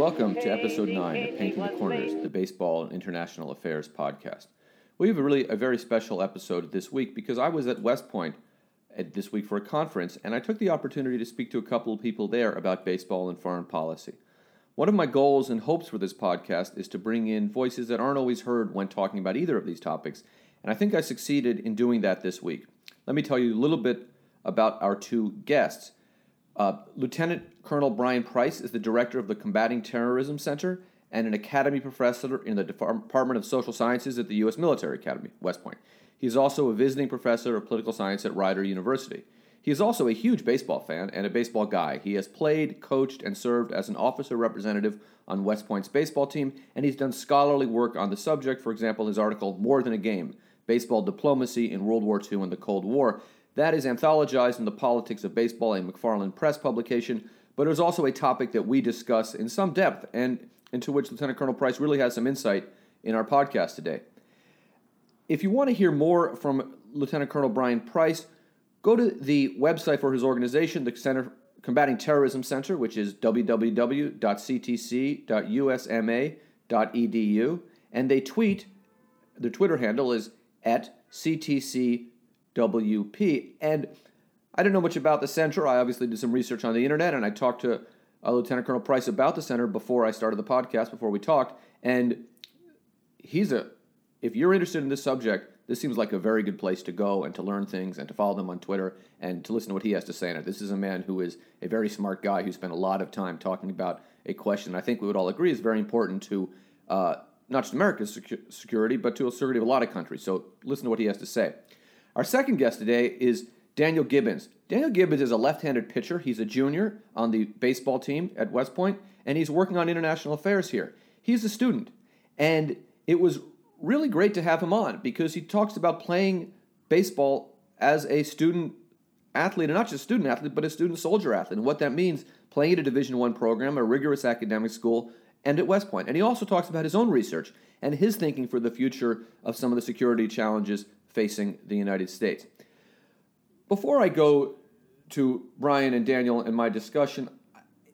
Welcome to episode 9 of Painting the Corners, the Baseball and International Affairs podcast. We have a really a very special episode this week because I was at West Point at this week for a conference and I took the opportunity to speak to a couple of people there about baseball and foreign policy. One of my goals and hopes for this podcast is to bring in voices that aren't always heard when talking about either of these topics, and I think I succeeded in doing that this week. Let me tell you a little bit about our two guests. Uh, Lieutenant Colonel Brian Price is the director of the Combating Terrorism Center and an academy professor in the Department of Social Sciences at the U.S. Military Academy, West Point. He is also a visiting professor of political science at Rider University. He is also a huge baseball fan and a baseball guy. He has played, coached, and served as an officer representative on West Point's baseball team, and he's done scholarly work on the subject. For example, his article, More Than a Game Baseball Diplomacy in World War II and the Cold War, that is anthologized in the Politics of Baseball, a McFarland Press publication, but it is also a topic that we discuss in some depth and into which Lieutenant Colonel Price really has some insight in our podcast today. If you want to hear more from Lieutenant Colonel Brian Price, go to the website for his organization, the Center Combating Terrorism Center, which is www.ctc.usma.edu, and they tweet, their Twitter handle is at CTC WP. And I don't know much about the center. I obviously did some research on the internet, and I talked to uh, Lieutenant Colonel Price about the center before I started the podcast, before we talked. And he's a, if you're interested in this subject, this seems like a very good place to go and to learn things and to follow them on Twitter and to listen to what he has to say. And this is a man who is a very smart guy who spent a lot of time talking about a question I think we would all agree is very important to uh, not just America's secu- security, but to the security of a lot of countries. So listen to what he has to say. Our second guest today is Daniel Gibbons. Daniel Gibbons is a left handed pitcher. He's a junior on the baseball team at West Point, and he's working on international affairs here. He's a student, and it was really great to have him on because he talks about playing baseball as a student athlete, and not just student athlete, but a student soldier athlete, and what that means playing at a Division One program, a rigorous academic school, and at West Point. And he also talks about his own research and his thinking for the future of some of the security challenges facing the United States. Before I go to Brian and Daniel and my discussion,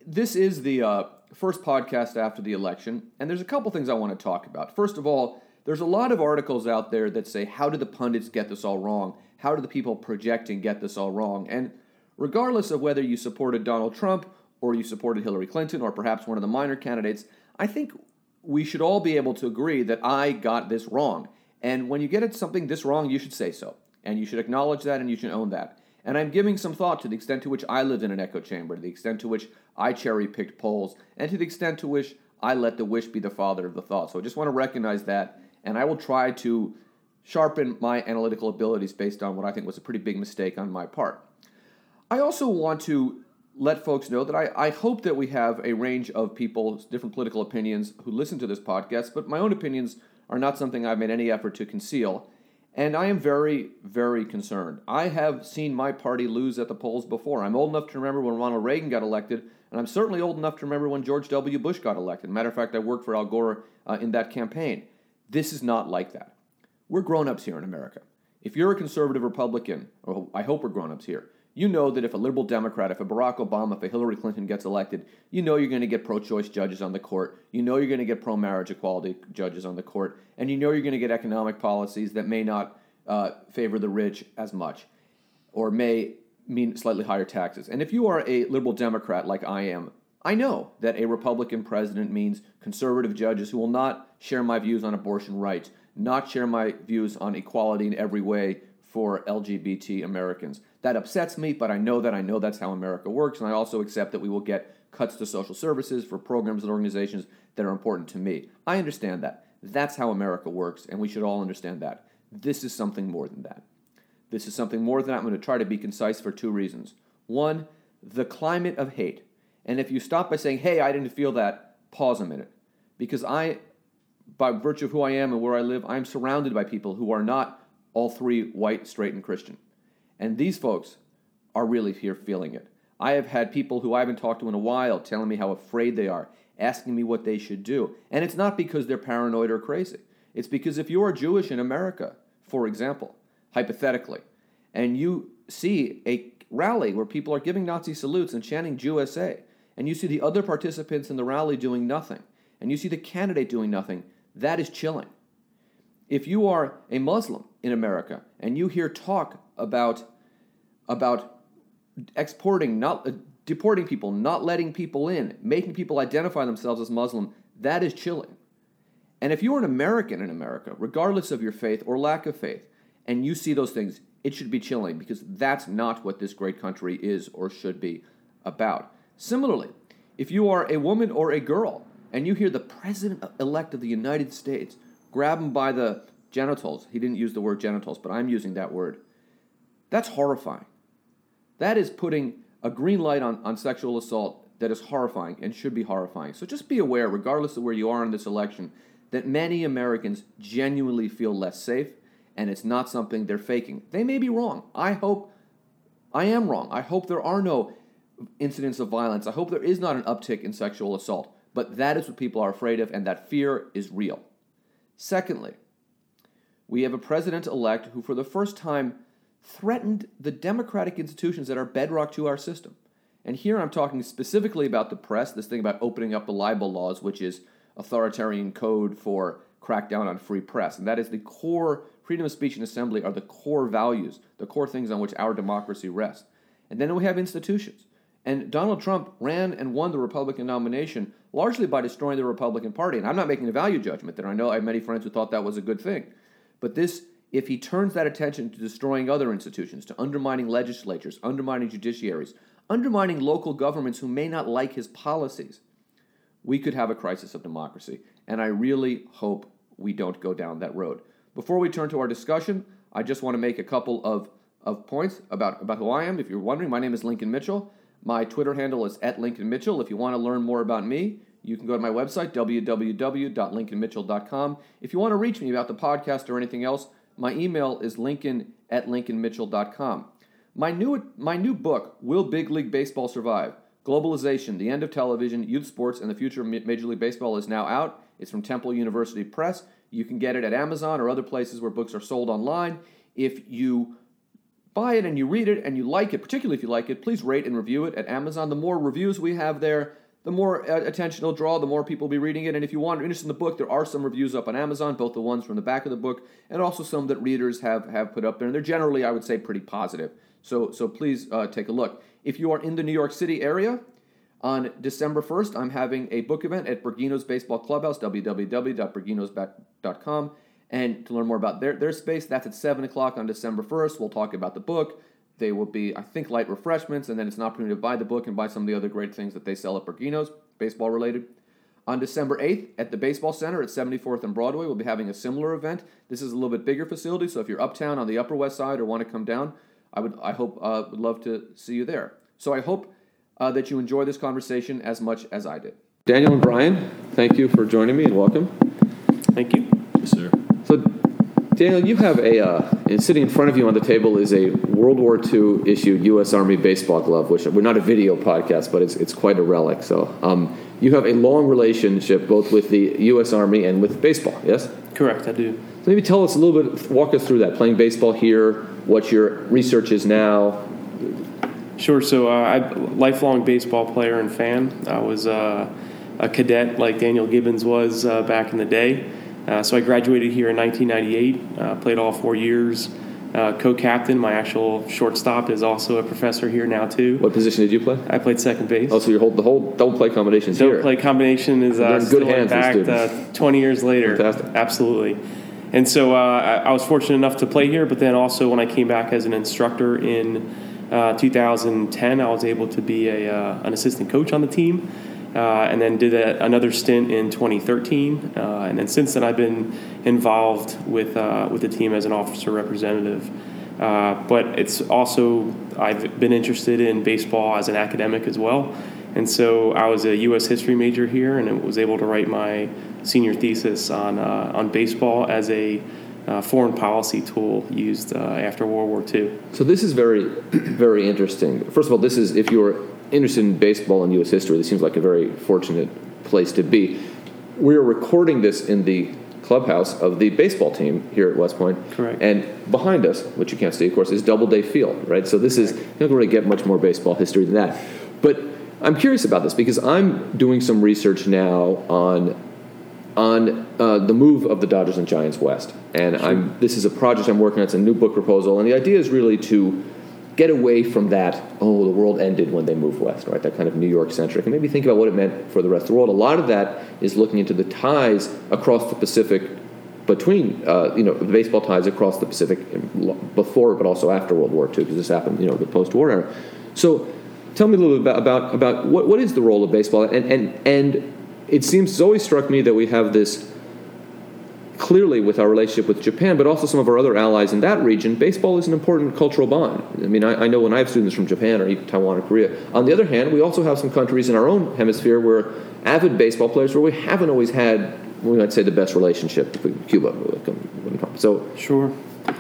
this is the uh, first podcast after the election, and there's a couple things I want to talk about. First of all, there's a lot of articles out there that say, How did the pundits get this all wrong? How did the people projecting get this all wrong? And regardless of whether you supported Donald Trump or you supported Hillary Clinton or perhaps one of the minor candidates, I think we should all be able to agree that I got this wrong. And when you get at something this wrong, you should say so. And you should acknowledge that and you should own that. And I'm giving some thought to the extent to which I lived in an echo chamber, to the extent to which I cherry picked polls, and to the extent to which I let the wish be the father of the thought. So I just want to recognize that, and I will try to sharpen my analytical abilities based on what I think was a pretty big mistake on my part. I also want to let folks know that I, I hope that we have a range of people, different political opinions, who listen to this podcast, but my own opinions are not something I've made any effort to conceal. And I am very, very concerned. I have seen my party lose at the polls before. I'm old enough to remember when Ronald Reagan got elected, and I'm certainly old enough to remember when George W. Bush got elected. Matter of fact, I worked for Al Gore uh, in that campaign. This is not like that. We're grown ups here in America. If you're a conservative Republican, or I hope we're grown ups here, you know that if a liberal Democrat, if a Barack Obama, if a Hillary Clinton gets elected, you know you're going to get pro choice judges on the court. You know you're going to get pro marriage equality judges on the court. And you know you're going to get economic policies that may not uh, favor the rich as much or may mean slightly higher taxes. And if you are a liberal Democrat like I am, I know that a Republican president means conservative judges who will not share my views on abortion rights, not share my views on equality in every way for LGBT Americans. That upsets me, but I know that I know that's how America works, and I also accept that we will get cuts to social services for programs and organizations that are important to me. I understand that. That's how America works, and we should all understand that. This is something more than that. This is something more than that. I'm going to try to be concise for two reasons. One, the climate of hate. And if you stop by saying, hey, I didn't feel that, pause a minute. Because I, by virtue of who I am and where I live, I'm surrounded by people who are not all three white, straight, and Christian. And these folks are really here feeling it. I have had people who I haven't talked to in a while telling me how afraid they are, asking me what they should do. And it's not because they're paranoid or crazy. It's because if you are Jewish in America, for example, hypothetically, and you see a rally where people are giving Nazi salutes and chanting USA, and you see the other participants in the rally doing nothing, and you see the candidate doing nothing, that is chilling. If you are a Muslim in America and you hear talk about, about exporting, not uh, deporting people, not letting people in, making people identify themselves as Muslim, that is chilling. And if you're an American in America, regardless of your faith or lack of faith, and you see those things, it should be chilling because that's not what this great country is or should be about. Similarly, if you are a woman or a girl and you hear the president elect of the United States grab him by the genitals, he didn't use the word genitals, but I'm using that word, that's horrifying. That is putting a green light on, on sexual assault that is horrifying and should be horrifying. So just be aware, regardless of where you are in this election, that many Americans genuinely feel less safe, and it's not something they're faking. They may be wrong. I hope I am wrong. I hope there are no incidents of violence. I hope there is not an uptick in sexual assault. But that is what people are afraid of, and that fear is real. Secondly, we have a president elect who, for the first time, threatened the democratic institutions that are bedrock to our system. And here I'm talking specifically about the press, this thing about opening up the libel laws, which is authoritarian code for crackdown on free press. And that is the core, freedom of speech and assembly are the core values, the core things on which our democracy rests. And then we have institutions. And Donald Trump ran and won the Republican nomination largely by destroying the Republican Party. And I'm not making a value judgment there. I know I have many friends who thought that was a good thing. But this, if he turns that attention to destroying other institutions, to undermining legislatures, undermining judiciaries, undermining local governments who may not like his policies, we could have a crisis of democracy. And I really hope we don't go down that road. Before we turn to our discussion, I just want to make a couple of, of points about, about who I am. If you're wondering, my name is Lincoln Mitchell. My Twitter handle is at Lincoln Mitchell. If you want to learn more about me, you can go to my website, www.lincolnmitchell.com. If you want to reach me about the podcast or anything else, my email is lincoln at lincolnmitchell.com. My new, my new book, Will Big League Baseball Survive? Globalization, the End of Television, Youth Sports, and the Future of Major League Baseball is now out. It's from Temple University Press. You can get it at Amazon or other places where books are sold online. If you buy it and you read it and you like it, particularly if you like it, please rate and review it at Amazon. The more reviews we have there, the more uh, attention it'll draw, the more people will be reading it. And if you want to interested in the book, there are some reviews up on Amazon, both the ones from the back of the book and also some that readers have have put up there. And they're generally, I would say, pretty positive. So so please uh, take a look. If you are in the New York City area, on December 1st, I'm having a book event at Bergino's Baseball Clubhouse, www.berginos.com. And to learn more about their, their space, that's at 7 o'clock on December 1st. We'll talk about the book. They will be, I think, light refreshments, and then it's an opportunity to buy the book and buy some of the other great things that they sell at Bergino's, baseball related. On December 8th, at the Baseball Center at 74th and Broadway, we'll be having a similar event. This is a little bit bigger facility, so if you're uptown on the Upper West Side or want to come down, I would, I hope, uh, would love to see you there. So I hope uh, that you enjoy this conversation as much as I did. Daniel and Brian, thank you for joining me and welcome. Thank you. Yes, sir. So, Daniel, you have a uh, sitting in front of you on the table is a World War II issued U.S. Army baseball glove, which we're not a video podcast, but it's it's quite a relic. So, um, you have a long relationship both with the U.S. Army and with baseball. Yes. Correct, I do. So maybe tell us a little bit, walk us through that, playing baseball here, what your research is now. Sure. So, uh, I'm lifelong baseball player and fan. I was uh, a cadet like Daniel Gibbons was uh, back in the day. Uh, so I graduated here in 1998, uh, played all four years. Uh, co-captain, my actual shortstop, is also a professor here now too. What position did you play? I played second base. Oh, so your whole the whole double play combination is Double here. play combination is uh, in good still hands, these intact uh, 20 years later. Fantastic. Absolutely. And so uh, I, I was fortunate enough to play here, but then also when I came back as an instructor in uh, 2010, I was able to be a, uh, an assistant coach on the team. Uh, and then did a, another stint in 2013, uh, and then since then I've been involved with uh, with the team as an officer representative. Uh, but it's also I've been interested in baseball as an academic as well, and so I was a U.S. history major here, and was able to write my senior thesis on uh, on baseball as a uh, foreign policy tool used after World War II. So this is very, very interesting. First of all, this is if you're interested in baseball and U.S. history, this seems like a very fortunate place to be. We're recording this in the clubhouse of the baseball team here at West Point. Correct. And behind us, which you can't see, of course, is Doubleday Field, right? So this is you don't really get much more baseball history than that. But I'm curious about this because I'm doing some research now on on uh, the move of the Dodgers and Giants west, and sure. I'm this is a project I'm working on. It's a new book proposal, and the idea is really to get away from that. Oh, the world ended when they moved west, right? That kind of New York centric, and maybe think about what it meant for the rest of the world. A lot of that is looking into the ties across the Pacific between uh, you know the baseball ties across the Pacific before, but also after World War II, because this happened you know the post-war era. So, tell me a little bit about about, about what, what is the role of baseball, and and and it seems it's always struck me that we have this clearly with our relationship with Japan, but also some of our other allies in that region, baseball is an important cultural bond. I mean, I, I, know when I have students from Japan or even Taiwan or Korea. On the other hand, we also have some countries in our own hemisphere where avid baseball players where we haven't always had we might say the best relationship with Cuba. So sure.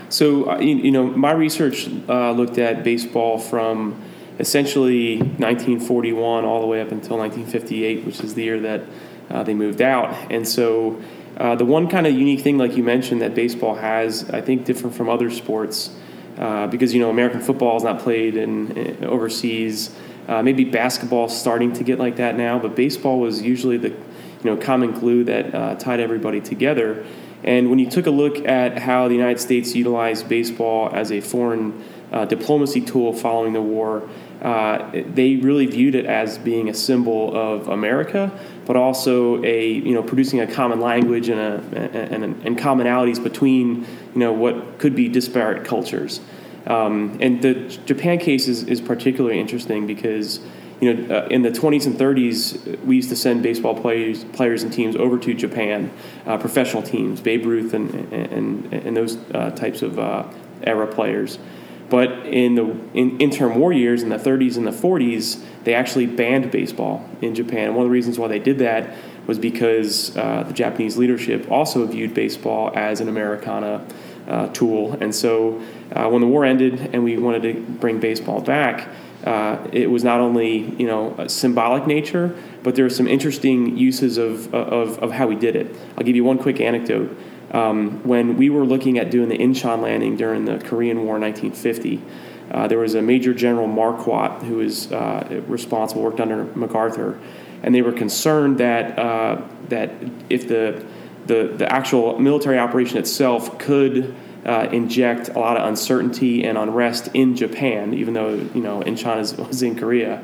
So uh, you, you, know, my research uh, looked at baseball from essentially 1941 all the way up until 1958, which is the year that uh, they moved out. And so uh, the one kind of unique thing, like you mentioned, that baseball has, I think, different from other sports, uh, because you know American football is not played in, in overseas. Uh, maybe basketball starting to get like that now, but baseball was usually the you know common glue that uh, tied everybody together. And when you took a look at how the United States utilized baseball as a foreign uh, diplomacy tool following the war, uh, they really viewed it as being a symbol of America, but also a you know producing a common language and a, and, and commonalities between you know what could be disparate cultures. Um, and the Japan case is, is particularly interesting because you know, uh, in the 20s and 30s, we used to send baseball players, players and teams over to Japan, uh, professional teams, Babe Ruth and and, and those uh, types of uh, era players. But in the in interim war years, in the 30s and the 40s, they actually banned baseball in Japan. One of the reasons why they did that was because uh, the Japanese leadership also viewed baseball as an Americana uh, tool. And so, when the war ended and we wanted to bring baseball back uh, it was not only you know a symbolic nature, but there were some interesting uses of, of, of how we did it. I'll give you one quick anecdote. Um, when we were looking at doing the Incheon landing during the Korean War in 1950, uh, there was a Major General Marquat who was uh, responsible, worked under MacArthur, and they were concerned that uh, that if the, the the actual military operation itself could uh, inject a lot of uncertainty and unrest in Japan, even though you know Incheon was in Korea.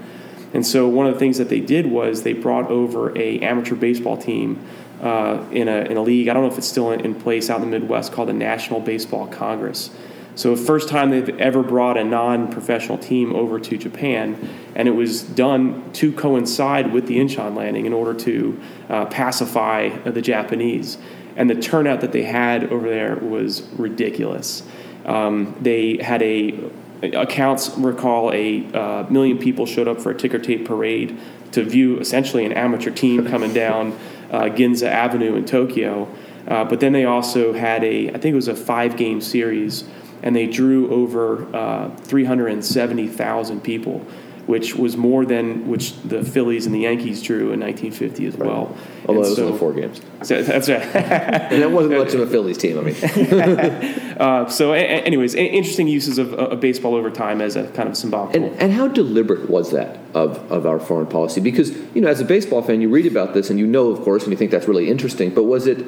And so one of the things that they did was they brought over a amateur baseball team uh, in a in a league. I don't know if it's still in, in place out in the Midwest called the National Baseball Congress. So first time they've ever brought a non-professional team over to Japan, and it was done to coincide with the Incheon landing in order to uh, pacify the Japanese and the turnout that they had over there was ridiculous. Um, they had a accounts recall a uh, million people showed up for a ticker tape parade to view essentially an amateur team coming down uh, Ginza Avenue in Tokyo. Uh, but then they also had a, I think it was a five game series, and they drew over uh, 370,000 people which was more than which the Phillies and the Yankees drew in 1950 as well. Right. Although those so, were four games. So that's right. and that wasn't much of a Phillies team. I mean. uh, so, anyways, interesting uses of, of, baseball over time as a kind of symbolic. And, and how deliberate was that of, of our foreign policy? Because you know, as a baseball fan, you read about this and you know, of course, and you think that's really interesting. But was it?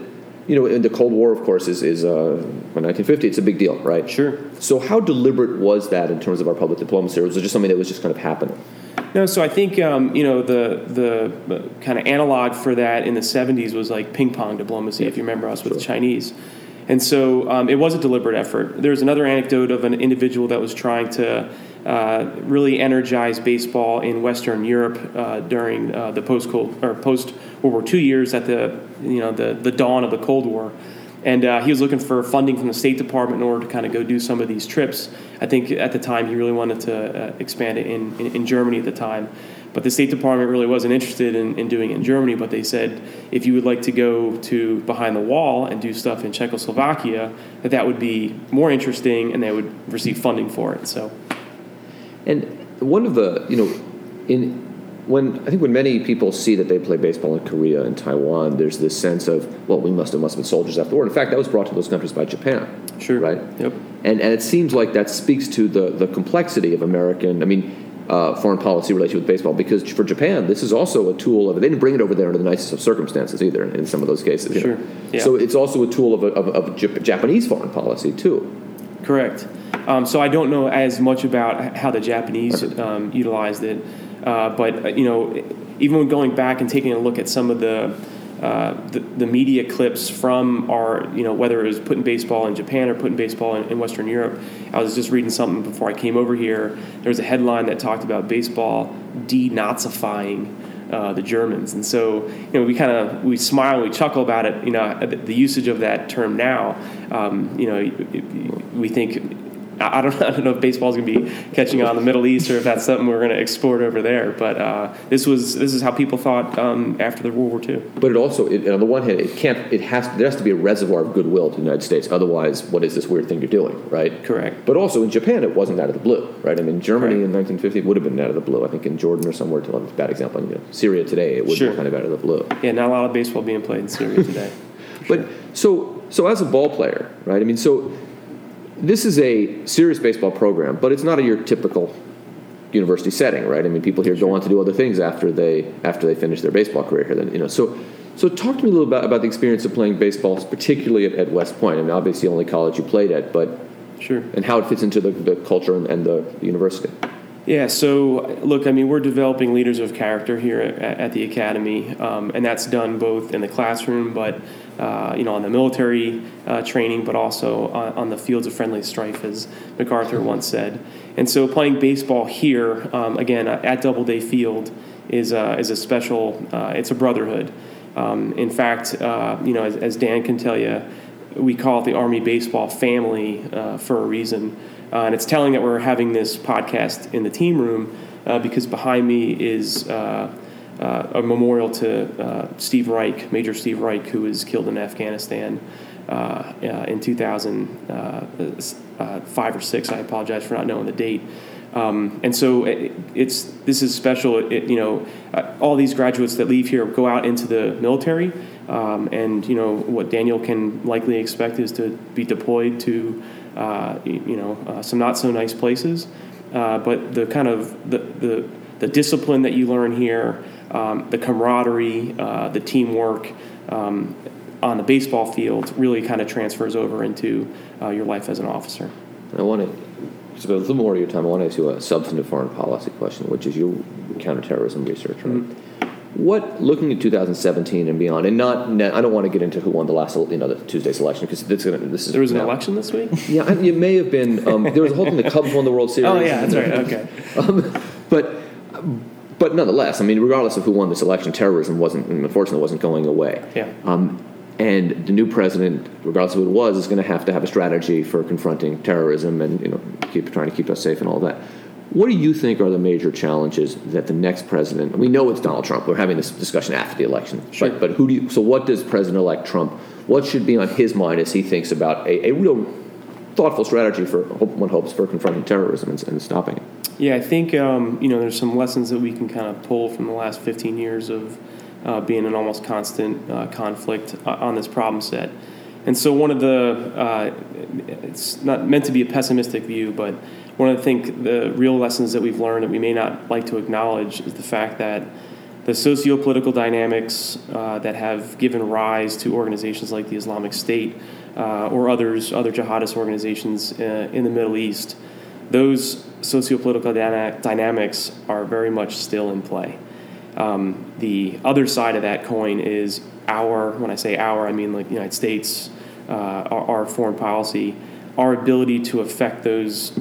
You know, in the Cold War, of course, is, is uh, 1950. It's a big deal, right? Sure. So, how deliberate was that in terms of our public diplomacy, or was it just something that was just kind of happening? No, so I think um, you know the the kind of analog for that in the 70s was like ping pong diplomacy, yeah. if you remember us with sure. the Chinese. And so um, it was a deliberate effort. There's another anecdote of an individual that was trying to uh, really energize baseball in Western Europe uh, during uh, the post Cold or post World War II years at the you know the the dawn of the Cold War. And uh, he was looking for funding from the State Department in order to kind of go do some of these trips. I think at the time he really wanted to uh, expand it in, in, in Germany at the time. But the State Department really wasn't interested in, in doing it in Germany, but they said if you would like to go to behind the wall and do stuff in Czechoslovakia, that that would be more interesting and they would receive funding for it. So, And one of the, you know, in when I think when many people see that they play baseball in Korea and Taiwan, there's this sense of well, we must have must have been soldiers after the war. In fact, that was brought to those countries by Japan. Sure. Right. Yep. And and it seems like that speaks to the the complexity of American. I mean, uh, foreign policy relationship with baseball because for Japan, this is also a tool of. They didn't bring it over there under the nicest of circumstances either in some of those cases. know. Sure. Yeah. So it's also a tool of, a, of, of Japanese foreign policy too. Correct. Um, so I don't know as much about how the Japanese um, utilized it, uh, but uh, you know, even when going back and taking a look at some of the, uh, the the media clips from our, you know, whether it was putting baseball in Japan or putting baseball in, in Western Europe, I was just reading something before I came over here. There was a headline that talked about baseball denazifying uh, the Germans, and so you know we kind of we smile, we chuckle about it. You know, the, the usage of that term now. Um, you know, we think. I don't, I don't know if baseball's going to be catching on in the Middle East or if that's something we're going to export over there. But uh, this was this is how people thought um, after the World War II. But it also, it, on the one hand, it can't. It has. There has to be a reservoir of goodwill to the United States. Otherwise, what is this weird thing you're doing, right? Correct. But also in Japan, it wasn't out of the blue, right? I mean, Germany Right. in 1950 would have been out of the blue. I think in Jordan or somewhere. To a bad example. You know, Syria today, it would Sure. be kind of out of the blue. Yeah, not a lot of baseball being played in Syria today. But so so as a ball player, right? I mean, so this is a serious baseball program, but it's not a your typical university setting, right? I mean, people here go on to do other things after they after they finish their baseball career here. Then you know, so so talk to me a little bit about the experience of playing baseball, particularly at, at West Point. I mean, obviously, the only college you played at, but Sure. and how it fits into the, the culture and, and the, the university. Yeah, so look, I mean, we're developing leaders of character here at, at the academy, um, and that's done both in the classroom, but uh, you know, on the military uh, training, but also on, on the fields of friendly strife, as MacArthur once said. And so, playing baseball here, um, again at Doubleday Field, is uh, is a special. Uh, it's a brotherhood. Um, in fact, uh, you know, as, as Dan can tell you, we call it the Army Baseball family uh, for a reason. Uh, and it's telling that we're having this podcast in the team room uh, because behind me is uh, uh, a memorial to uh, Steve Reich, Major Steve Reich, who was killed in Afghanistan uh, uh, in 2005 or six. I apologize for not knowing the date. Um, and so it, it's this is special. It, you know, uh, all these graduates that leave here go out into the military, um, and you know what Daniel can likely expect is to be deployed to, uh, you know, uh, some not so nice places. Uh, but the kind of the, the the discipline that you learn here, um, the camaraderie, uh, the teamwork. Um, on the baseball field really kind of transfers over into uh, your life as an officer. I want to spend a little more of your time. I want to ask you a substantive foreign policy question, which is your counterterrorism research, right? Mm-hmm. What, looking at 2017 and beyond, and not, I don't want to get into who won the last, you know, the Tuesday's election because this, this is There was an now- election this week. Yeah, I mean, it may have been. Um, there was a whole thing. The Cubs won the World Series. Oh yeah, that's right. Okay. Um, but but nonetheless, I mean, regardless of who won this election, terrorism wasn't unfortunately wasn't going away. Yeah. Um, and the new president, regardless of who it was, is going to have to have a strategy for confronting terrorism and you know keep trying to keep us safe and all that. What do you think are the major challenges that the next president? We know it's Donald Trump. We're having this discussion after the election, Sure. but, but who do you? So, what does President-elect Trump? What should be on his mind as he thinks about a, a real thoughtful strategy for one hopes for confronting terrorism and, and stopping it? Yeah, I think um, you know there's some lessons that we can kind of pull from the last 15 years of uh, being in almost constant uh, conflict uh, on this problem set. And so one of the uh, it's not meant to be a pessimistic view, but one of the think the real lessons that we've learned that we may not like to acknowledge is the fact that the socio-political dynamics uh, that have given rise to organizations like the Islamic State uh, or others, other jihadist organizations in the Middle East, those socio-political dyna- dynamics are very much still in play. Um, the other side of that coin is our, when I say our, I mean like the United States, uh, our, our foreign policy, our ability to affect those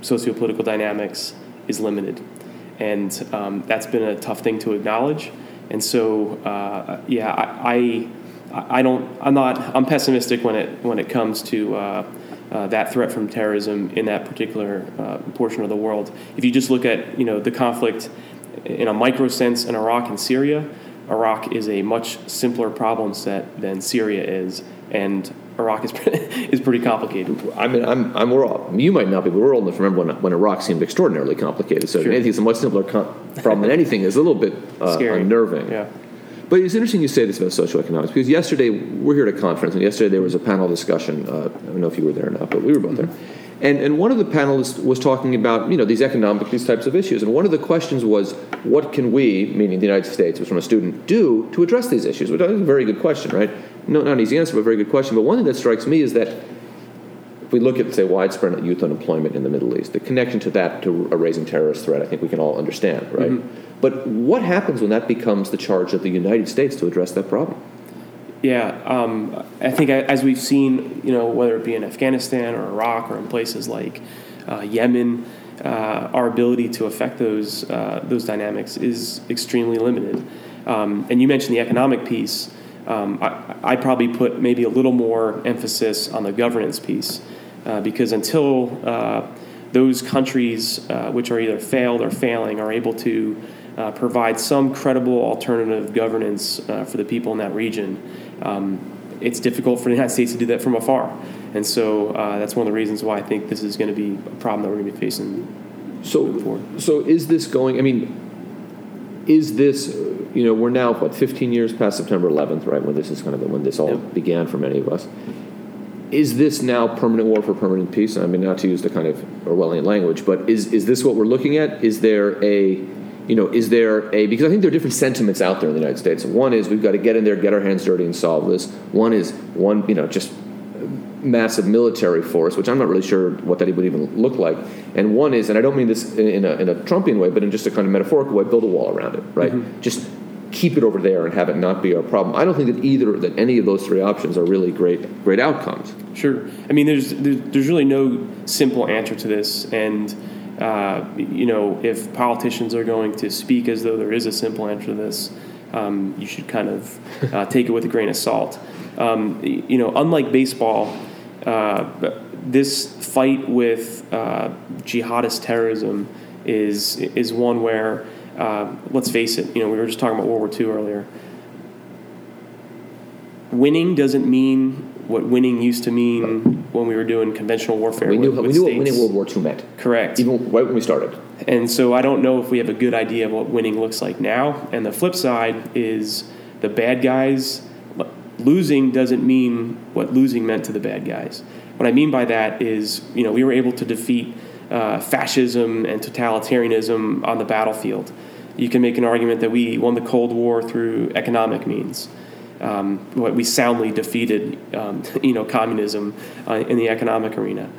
socio-political dynamics is limited. And um, that's been a tough thing to acknowledge. And so, uh, yeah, I, I, I don't, I'm not, I'm pessimistic when it, when it comes to uh, uh, that threat from terrorism in that particular uh, portion of the world. If you just look at, you know, the conflict in a micro sense in Iraq and Syria, Iraq is a much simpler problem set than Syria is, and Iraq is is pretty complicated. I mean, I'm, I'm we're all, you might not be, but we're old enough to remember when, when Iraq seemed extraordinarily complicated. So Sure. anything that's a much simpler com- problem than anything is a little bit uh, unnerving. Yeah. But it's interesting you say this about socioeconomics because yesterday we're here at a conference, and yesterday there was a panel discussion. Uh, I don't know if you were there or not, but we were both there. And, and one of the panelists was talking about you know these economic these types of issues, and one of the questions was, what can we, meaning the United States, was from a student, do to address these issues? Which is a very good question, right? No, not an easy answer, but a very good question. But one thing that strikes me is that if we look at say widespread youth unemployment in the Middle East, the connection to that to a raising terrorist threat, I think we can all understand, right? Mm-hmm. But what happens when that becomes the charge of the United States to address that problem? Yeah, um, I think as we've seen, you know, whether it be in Afghanistan or Iraq or in places like uh, Yemen, uh, our ability to affect those uh, those dynamics is extremely limited. Um, and you mentioned the economic piece. Um, I, I probably put maybe a little more emphasis on the governance piece uh, because until uh, those countries, uh, which are either failed or failing, are able to uh, provide some credible alternative governance uh, for the people in that region, um, it's difficult for the United States to do that from afar. And so uh, that's one of the reasons why I think this is going to be a problem that we're going to be facing. So, so is this going? I mean, is this? You know, we're now what 15 years past September 11th, right? When this is kind of when this all yep. began for many of us. Is this now permanent war for permanent peace? I mean, not to use the kind of Orwellian language, but is is this what we're looking at? Is there a you know, is there a because I think there are different sentiments out there in the United States. One is we've got to get in there, get our hands dirty, and solve this. One is one, you know, just massive military force, which I'm not really sure what that would even look like. And one is, and I don't mean this in a, in a Trumpian way, but in just a kind of metaphorical way, build a wall around it, right? Mm-hmm. Just keep it over there and have it not be our problem. I don't think that either that any of those three options are really great great outcomes. Sure. I mean, there's there's, really no simple answer to this, and uh, you know, if politicians are going to speak as though there is a simple answer to this, um, you should kind of uh, take it with a grain of salt. Um, you know, unlike baseball, uh, this fight with uh, jihadist terrorism is is one where, uh, let's face it, you know, we were just talking about World War II earlier. Winning doesn't mean what winning used to mean when we were doing conventional warfare. We knew, with, we knew what winning World War II meant. Correct. Even right when we started. And so I don't know if we have a good idea of what winning looks like now. And the flip side is the bad guys losing doesn't mean what losing meant to the bad guys. What I mean by that is, you know, we were able to defeat uh, fascism and totalitarianism on the battlefield. You can make an argument that we won the Cold War through economic means um, we soundly defeated, um, you know, communism uh, in the economic arena.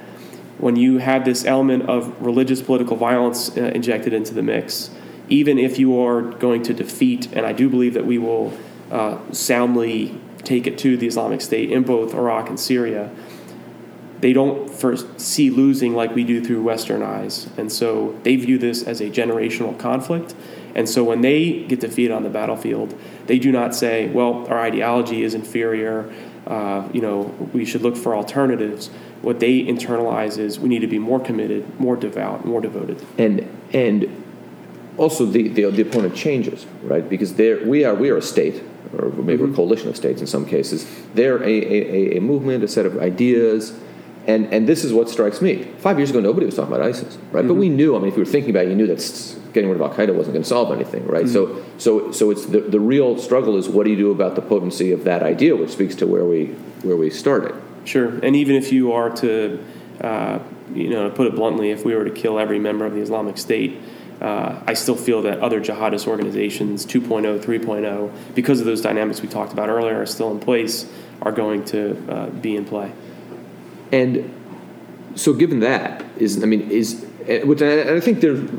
When you have this element of religious political violence uh, injected into the mix, even if you are going to defeat, and I do believe that we will uh, soundly take it to the Islamic State in both Iraq and Syria, they don't first see losing like we do through Western eyes. And so they view this as a generational conflict. And so when they get defeated on the battlefield, they do not say, well, our ideology is inferior, uh, you know, we should look for alternatives. What they internalize is we need to be more committed, more devout, more devoted. And, and also the, the, the opponent changes, right? Because we, are, we are a state, or maybe mm-hmm. a coalition of states in some cases. They're a, a, a movement, a set of ideas, and, and this is what strikes me. Five years ago, nobody was talking about ISIS, right? Mm-hmm. But we knew, I mean, if you were thinking about it, you knew that getting rid of Al Qaeda wasn't going to solve anything, right? Mm-hmm. So, so, so it's the, the real struggle is what do you do about the potency of that idea, which speaks to where we where we started. Sure, and even if you are to, uh, you know, to put it bluntly, if we were to kill every member of the Islamic State, uh, I still feel that other jihadist organizations, 2.0, 3.0, because of those dynamics we talked about earlier, are still in place, are going to uh, be in play. And so, given that, is I mean, is which I, I think there's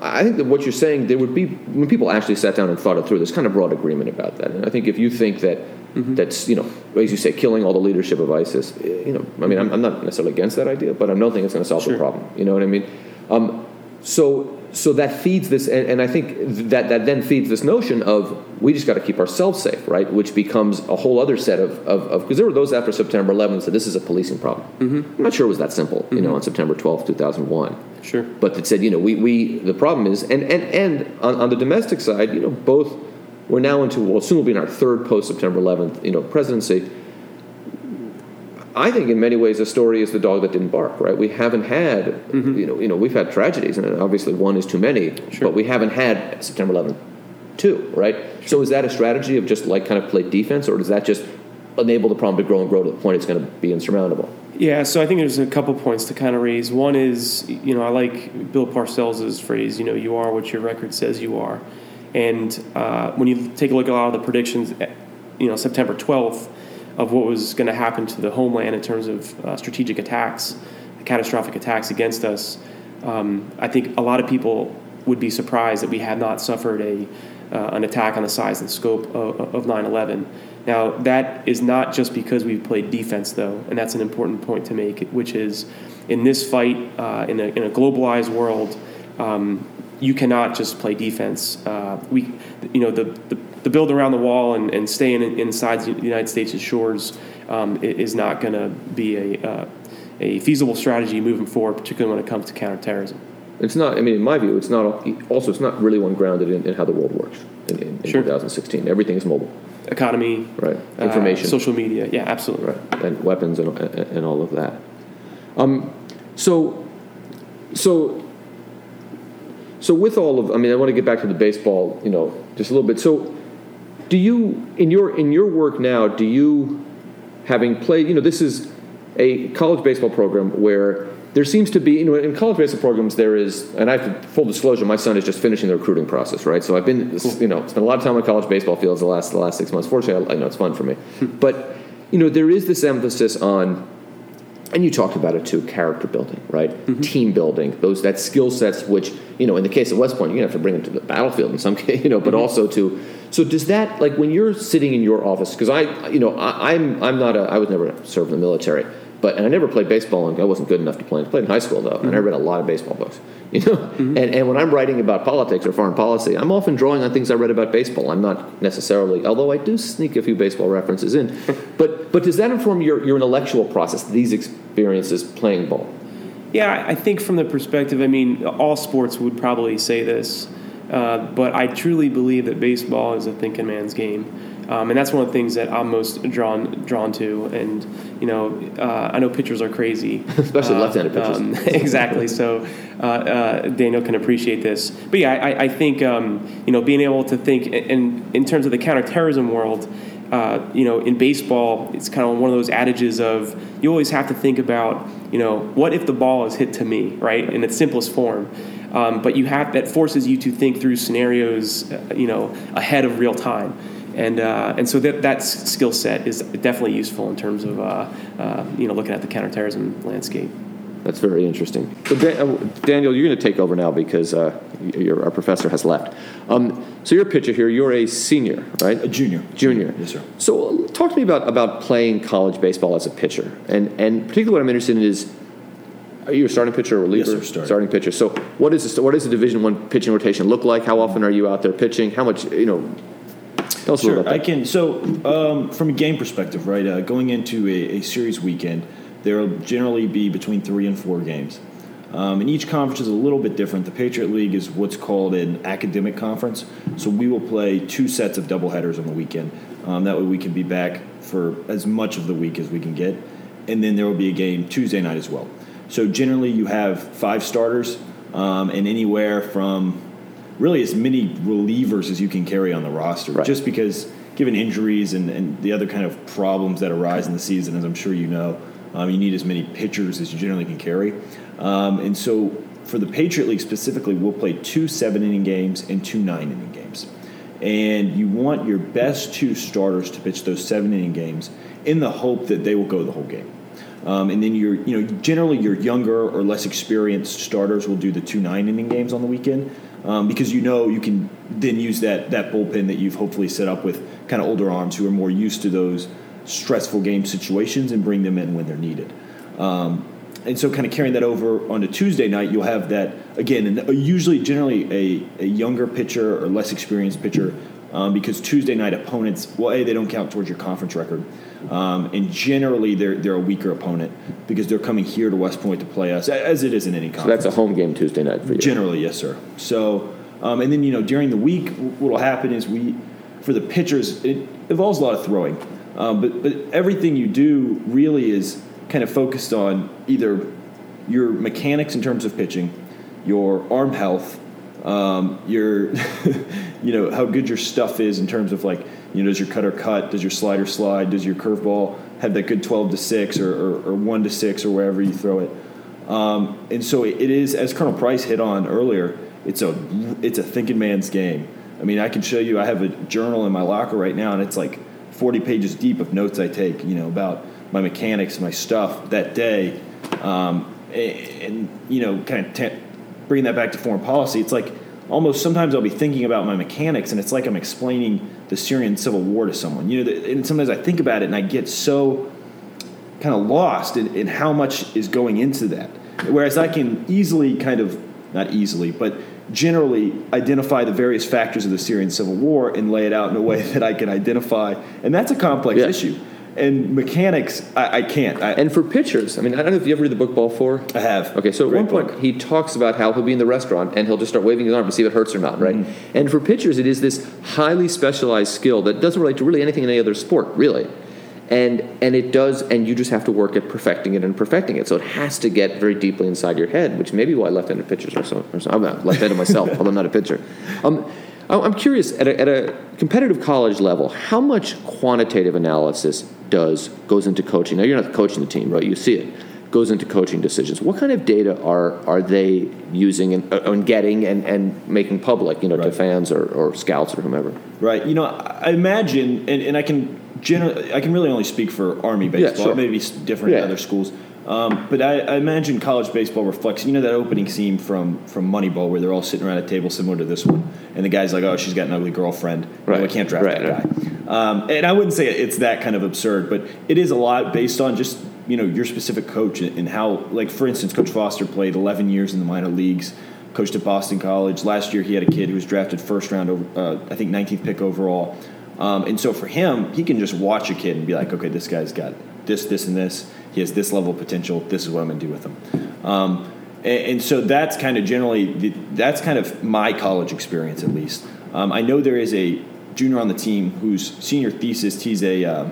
I think that what you're saying, there would be when people actually sat down and thought it through. There's kind of broad agreement about that, and I think if you think that mm-hmm. that's you know, as you say, killing all the leadership of ISIS, you know, I mean, I'm, I'm not necessarily against that idea, but I don't think it's going to solve sure. the problem. You know what I mean? Um, so so that feeds this, and, and, I think that that then feeds this notion of we just got to keep ourselves safe, right? Which becomes a whole other set of of because there were those after September 11th said this is a policing problem. Mm-hmm. I'm not sure it was that simple, mm-hmm. you know, mm-hmm. on September 12th, 2001. Sure. But it said, you know, we, we the problem is, and and and on, on the domestic side, you know, both we're now into well, soon will be in our third post September 11th, you know, presidency I think in many ways the story is the dog that didn't bark, right? We haven't had, mm-hmm. you know, you know, we've had tragedies, and obviously one is too many, sure. but we haven't had September 11th two, right? Sure. So is that a strategy of just like kind of play defense, or does that just enable the problem to grow and grow to the point it's going to be insurmountable? Yeah, so I think there's a couple points to kind of raise. One is, you know, I like Bill Parcells' phrase, you know, you are what your record says you are. And uh, when you take a look at a lot of the predictions, eh, you know, September 12th of what was going to happen to the homeland in terms of uh, strategic attacks, catastrophic attacks against us, um, I think a lot of people would be surprised that we had not suffered a uh, an attack on the size and scope of, of 9/11. Now that is not just because we've played defense, though, and that's an important point to make, which is in this fight uh, in, a, in a globalized world. Um, you cannot just play defense. Uh, we, you know, the, the, the, build around the wall and, and staying in, inside the United States' shores um, is not going to be a, uh, a feasible strategy moving forward, particularly when it comes to counterterrorism. It's not. I mean, in my view, it's not. Also, it's not really one grounded in, in how the world works in, in, in sure. 2016. Everything is mobile. Economy, right? Uh, Information, uh, social media. Yeah, absolutely. Right, and weapons and, and all of that. Um, so, so, so with all of, I mean, I want to get back to the baseball, you know, just a little bit. So, do you in your in your work now? Do you, having played, you know, this is a college baseball program where there seems to be, you know, in college baseball programs, there is, and I have to, full disclosure, my son is just finishing the recruiting process, right? So I've been, you know, spent a lot of time on college baseball fields the last the last six months. Fortunately, I, I know it's fun for me, but you know, there is this emphasis on, and you talked about it too, character building, right? Mm-hmm. Team building, those that skill sets, which you know, in the case of West Point, you're gonna have to bring them to the battlefield in some case, you know, but mm-hmm. also to. So does that like when you're sitting in your office? Because I, you know, I, I'm I'm not a I was never served in the military but and I never played baseball, and I wasn't good enough to play. I played in high school though, mm-hmm. and I read a lot of baseball books. You know, mm-hmm. and and when I'm writing about politics or foreign policy, I'm often drawing on things I read about baseball. I'm not necessarily, although I do sneak a few baseball references in. but but does that inform your your intellectual process? These experiences playing ball. Yeah, I think from the perspective, I mean, all sports would probably say this, uh, but I truly believe that baseball is a thinking man's game. Um, and that's one of the things that I'm most drawn drawn to. And you know, uh, I know pitchers are crazy, especially uh, left-handed pitchers. Um, exactly. So uh, uh, Daniel can appreciate this. But yeah, I, I think um, you know being able to think, and in terms of the counterterrorism world. Uh, you know, in baseball, it's kind of one of those adages of you always have to think about, you know, what if the ball is hit to me, right, in its simplest form. Um, but you have that forces you to think through scenarios, uh, you know, ahead of real time and uh, and so that that skill set is definitely useful in terms of uh, uh, you know looking at the counterterrorism landscape. That's very interesting. So uh, Daniel, you're going to take over now because uh, our professor has left. Um, so you're a pitcher here. You're a senior, right? A junior. Junior. Yes, sir. So uh, talk to me about, about playing college baseball as a pitcher, and and particularly what I'm interested in is. Are you a starting pitcher or a reliever? Yes, sir, starting. starting pitcher. So, what is the, what does the Division One pitching rotation look like? How often are you out there pitching? How much you know? Tell us sure, a little. I can. So, um, from a game perspective, right, uh, going into a, a, series weekend, there will generally be between three and four games. Um, and each conference is a little bit different. The Patriot League is what's called an academic conference. So we will play two sets of doubleheaders on the weekend. Um, that way we can be back for as much of the week as we can get. And then there will be a game Tuesday night as well. So generally you have five starters um, and anywhere from really as many relievers as you can carry on the roster, right. just because given injuries and, and the other kind of problems that arise in the season, as I'm sure you know, um, you need as many pitchers as you generally can carry. Um, and so for the Patriot League specifically, we'll play two seven inning games and two nine inning games. And you want your best two starters to pitch those seven inning games in the hope that they will go the whole game. Um, and then your, you know, generally your younger or less experienced starters will do the two nine inning games on the weekend um, because you know you can then use that that bullpen that you've hopefully set up with kind of older arms who are more used to those stressful game situations and bring them in when they're needed. Um, and so, kind of carrying that over onto Tuesday night, you'll have that again, and usually, generally, a, a younger pitcher or less experienced pitcher, um, because Tuesday night opponents, well, a they don't count towards your conference record, um, and generally, they're they're a weaker opponent because they're coming here to West Point to play us, as it is in any conference. So that's a home game Tuesday night for you. Generally, yes, sir. So, um, and then you know during the week, what will happen is we, for the pitchers, it involves a lot of throwing, um, but but everything you do really is kind of focused on either your mechanics in terms of pitching, your arm health, um, your you know how good your stuff is in terms of like you know, does your cutter cut? Does your slider slide? Does your curveball have that good 12 to 6 or, or, or 1 to 6 or wherever you throw it. Um, and so it is, as Colonel Price hit on earlier, it's a it's a thinking man's game. I mean, I can show you. I have a journal in my locker right now, and it's like 40 pages deep of notes I take. You know about my mechanics, my stuff that day, um, and, and, you know, kind of t- bringing that back to foreign policy. It's like almost sometimes I'll be thinking about my mechanics, and it's like I'm explaining the Syrian civil war to someone. You know, and sometimes I think about it, and I get so kind of lost in, in how much is going into that. Whereas I can easily kind of not easily, but generally identify the various factors of the Syrian civil war and lay it out in a way that I can identify. And that's a complex yeah. issue. And mechanics, I, I can't. I, and for pitchers, I mean, I don't know if you ever read the book Ball Four. I have. Okay, so Great at one point he talks about how he'll be in the restaurant and he'll just start waving his arm to see if it hurts or not, right? Mm-hmm. And for pitchers, it is this highly specialized skill that doesn't relate to really anything in any other sport, really and and it does and you just have to work at perfecting it and perfecting it so it has to get very deeply inside your head which may be why left-handed pitchers are so, are so i'm not left-handed myself although i'm not a pitcher um, i'm curious at a, at a competitive college level how much quantitative analysis does goes into coaching now you're not coaching the team right you see it goes into coaching decisions what kind of data are are they using and, uh, and getting and, and making public you know right. to fans or, or scouts or whomever right you know i imagine and, and i can generally, I can really only speak for Army baseball. Yeah, sure. Maybe different yeah. in other schools. Um, but I, I, imagine college baseball reflects, you know, that opening scene from from Moneyball where they're all sitting around a table similar to this one, and the guy's like, "Oh, she's got an ugly girlfriend. Right. we can't draft right, that guy." Um, and I wouldn't say it's that kind of absurd, but it is a lot based on just you know your specific coach and how, like for instance, Coach Foster played 11 years in the minor leagues, coached at Boston College. Last year, he had a kid who was drafted first round, uh, I think 19th pick overall. Um, and so for him, he can just watch a kid and be like, okay, this guy's got this, this, and this. He has this level of potential. This is what I'm going to do with him. Um, and, and, so that's kind of generally the, that's kind of my college experience at least. Um, I know there is a junior on the team whose senior thesis he's a uh,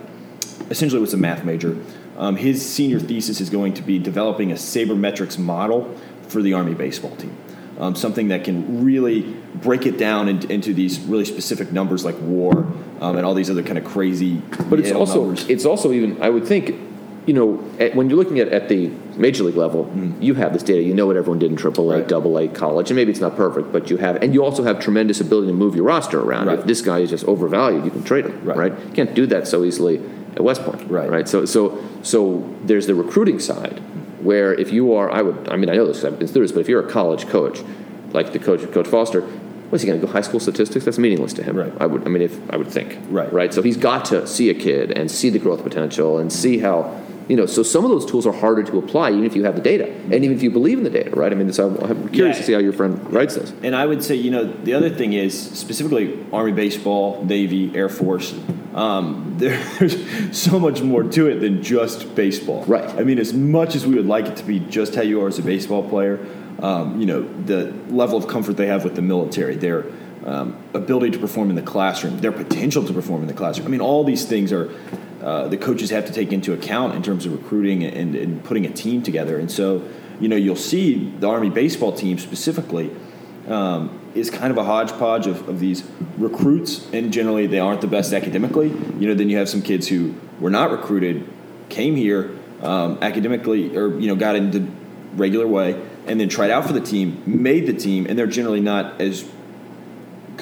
essentially was a math major. Um, his senior thesis is going to be developing a sabermetrics model for the Army baseball team um, something that can really break it down in, into these really specific numbers like WAR um, and all these other kind of crazy. But it's also numbers. it's also even I would think, you know, at, when you're looking at at the major league level, mm. you have this data. You know what everyone did in AAA, right. Double A, college, and maybe it's not perfect, but you have, and you also have tremendous ability to move your roster around. Right. If this guy is just overvalued, you can trade him. Right. right? You can't do that so easily at West Point. Right. Right. So so so there's the recruiting side where if you are, I would, I mean, I know this because I've been through this, but if you're a college coach, like the coach, Coach Foster, what's he going to go high school statistics? That's meaningless to him. Right. I would, I mean, if I would think. Right. Right. So he's got to see a kid and see the growth potential and see how, you know. So some of those tools are harder to apply, even if you have the data, and even if you believe in the data. Right. I mean, so I'm curious yeah. to see how your friend writes this. And I would say, you know, the other thing is specifically Army baseball, Navy, Air Force. Um, there's so much more to it than just baseball. Right. I mean, as much as we would like it to be just how you are as a baseball player, um, you know, the level of comfort they have with the military, their um, ability to perform in the classroom, their potential to perform in the classroom. I mean, all these things are uh, the coaches have to take into account in terms of recruiting and, and putting a team together. And so, you know, you'll see the Army baseball team specifically um, is kind of a hodgepodge of, of these recruits, and generally they aren't the best academically. You know, then you have some kids who were not recruited, came here um, academically, or you know, got into regular way, and then tried out for the team, made the team, and they're generally not as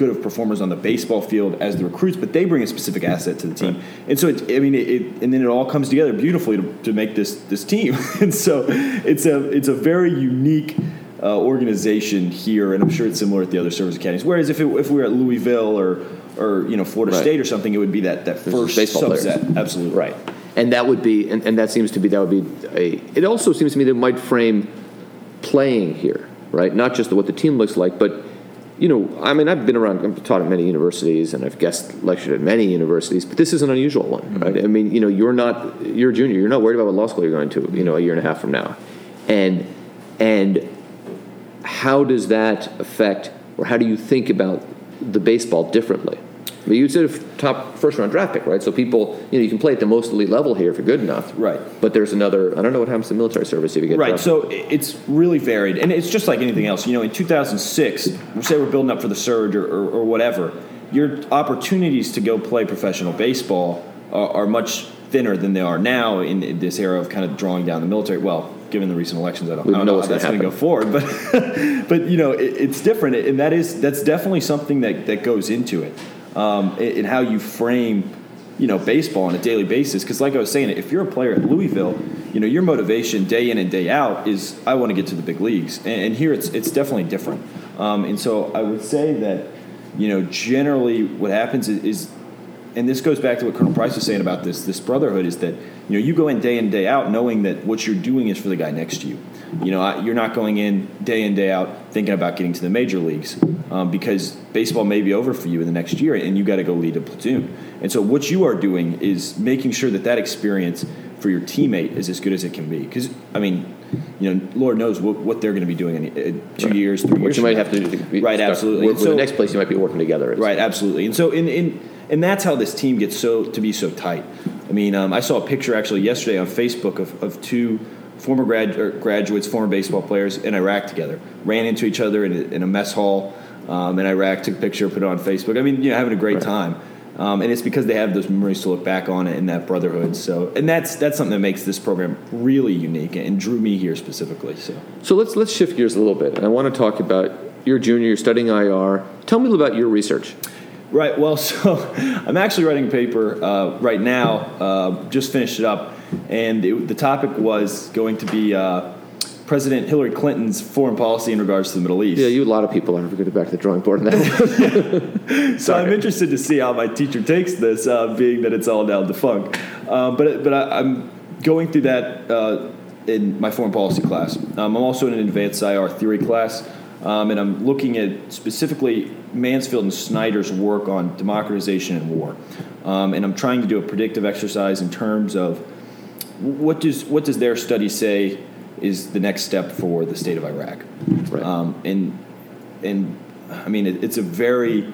good of performers on the baseball field as the recruits, but they bring a specific asset to the team. Right. And so, it, I mean, it, it, and then it all comes together beautifully to, to make this this team. and so, it's a it's a very unique uh, organization here, and I'm sure it's similar at the other service academies. Whereas if it, if we were at Louisville or or you know Florida right. State or something, it would be that that first baseball subset. Players. Absolutely right. And that would be, and, and that seems to be that would be a. It also seems to me that might frame playing here, right? Not just what the team looks like, but you know, I mean, I've been around, I've taught at many universities, and I've guest lectured at many universities, but this is an unusual one, mm-hmm. right? I mean, you know, you're not, you're a junior, you're not worried about what law school you're going to, you know, a year and a half from now, and and how does that affect, or how do you think about the baseball differently? But you said top first round draft pick, right? So people, you know, you can play at the most elite level here if you're good enough. Right. But there's another. I don't know what happens to military service if you get right. Drafted. So it's really varied, and it's just like anything else. You know, in 2006, say we're building up for the surge or, or, or whatever, your opportunities to go play professional baseball are, are much thinner than they are now in, in this era of kind of drawing down the military. Well, given the recent elections, I don't, I don't know, know how that's going to go forward, but but you know it, it's different, and that is that's definitely something that that goes into it, um, in how you frame you know baseball on a daily basis. Because like I was saying, if you're a player at Louisville, you know your motivation day in and day out is I want to get to the big leagues, and, and here it's it's definitely different. Um, and so I would say that you know generally what happens is, is and this goes back to what Colonel Price was saying about this this brotherhood is that you know you go in day in day out knowing that what you're doing is for the guy next to you. You know you're not going in day in day out thinking about getting to the major leagues um, because baseball may be over for you in the next year and you got to go lead a platoon. And so what you are doing is making sure that that experience for your teammate is as good as it can be. Because I mean, you know, Lord knows what, what they're going to be doing in uh, two right. years, three what years. you might have to do. Right, absolutely. So, the next place you might be working together. Right, absolutely. And so in in and that's how this team gets so to be so tight. I mean, um, I saw a picture actually yesterday on Facebook of, of two former grad, graduates, former baseball players in Iraq together. Ran into each other in a, in a mess hall um, in Iraq, took a picture, put it on Facebook. I mean, you know, having a great right. time. Um, and it's because they have those memories to look back on and that brotherhood. So, and that's that's something that makes this program really unique and drew me here specifically. So, so let's let's shift gears a little bit. and I want to talk about your junior, you're studying IR. Tell me a little about your research. Right. Well, so I'm actually writing a paper uh, right now. Uh, just finished it up, and it, the topic was going to be uh, President Hillary Clinton's foreign policy in regards to the Middle East. Yeah, you a lot of people are going to back to the drawing board on that. so I'm interested to see how my teacher takes this, uh, being that it's all now defunct. Uh, but but I, am going through that uh, in my foreign policy class. Um, I'm also in an advanced IR theory class, um, and I'm looking at specifically Mansfield and Snyder's work on democratization and war. Um, and I'm trying to do a predictive exercise in terms of what does what does their study say is the next step for the state of Iraq. Right. Um, and and I mean it, it's a very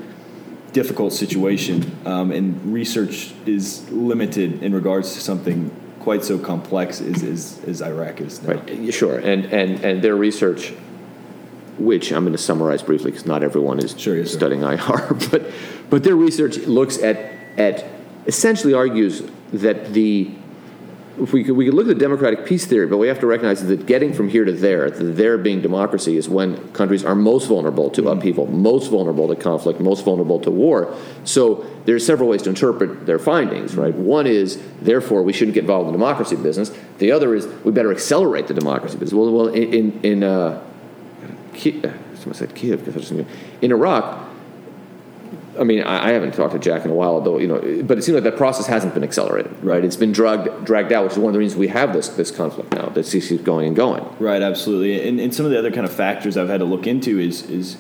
difficult situation, um, and research is limited in regards to something quite so complex as, as, as Iraq is now. Right. Sure, and and and their research which I'm going to summarize briefly because not everyone is sure, yes, studying IR, but but their research looks at at essentially argues that the if we could, we could look at the democratic peace theory, but we have to recognize that getting from here to there, the there being democracy, is when countries are most vulnerable to mm-hmm. upheaval, most vulnerable to conflict, most vulnerable to war. So there's several ways to interpret their findings, right? One is, therefore, we shouldn't get involved in the democracy business. The other is, we better accelerate the democracy business. Well, well in, in uh, Kiev, I said Kiev because in Iraq. I mean, I, I, haven't talked to Jack in a while, though. You know, but it seems like that process hasn't been accelerated, right? It's been dragged dragged out, which is one of the reasons we have this this conflict now that keeps going and going. Right, absolutely. And, and some of the other kind of factors I've had to look into is is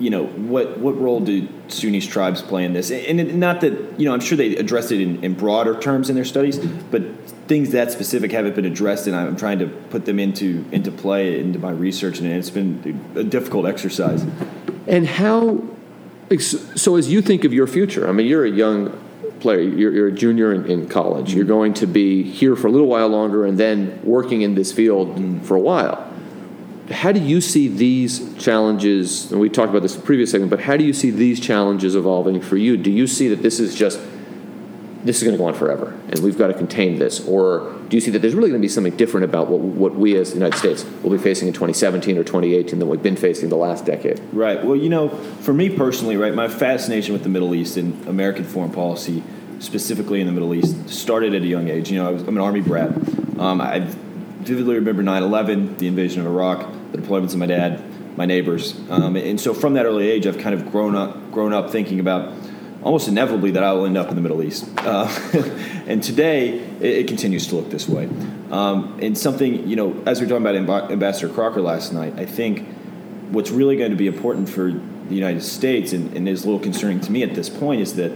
you know what what role do Sunni tribes play in this? And not that you know I'm sure they addressed it in, in broader terms in their studies, but things that specific haven't been addressed, and I'm trying to put them into into play into my research, and it's been a difficult exercise. And how? So, as you think of your future, I mean, you're a young player. You're, you're a junior in, in, college. You're going to be here for a little while longer, and then working in this field mm. for a while. How do you see these challenges? And we talked about this in the previous segment, but how do you see these challenges evolving for you? Do you see that this is just this is going to go on forever, and we've got to contain this? Or do you see that there's really going to be something different about what, what we as the United States will be facing in 2017 or 2018 than we've been facing the last decade? Right. Well, you know, for me personally, right, my fascination with the Middle East and American foreign policy, specifically in the Middle East, started at a young age. You know, I I'm an Army brat. Um, I vividly remember 9 11, the invasion of Iraq, the deployments of my dad, my neighbors. Um, and so from that early age, I've kind of grown up, grown up thinking about almost inevitably that I will end up in the Middle East. Uh, and today, it, it, continues to look this way. Um, and something, you know, as we were talking about Ambassador Crocker last night, I think what's really going to be important for the United States and, and is a little concerning to me at this point is that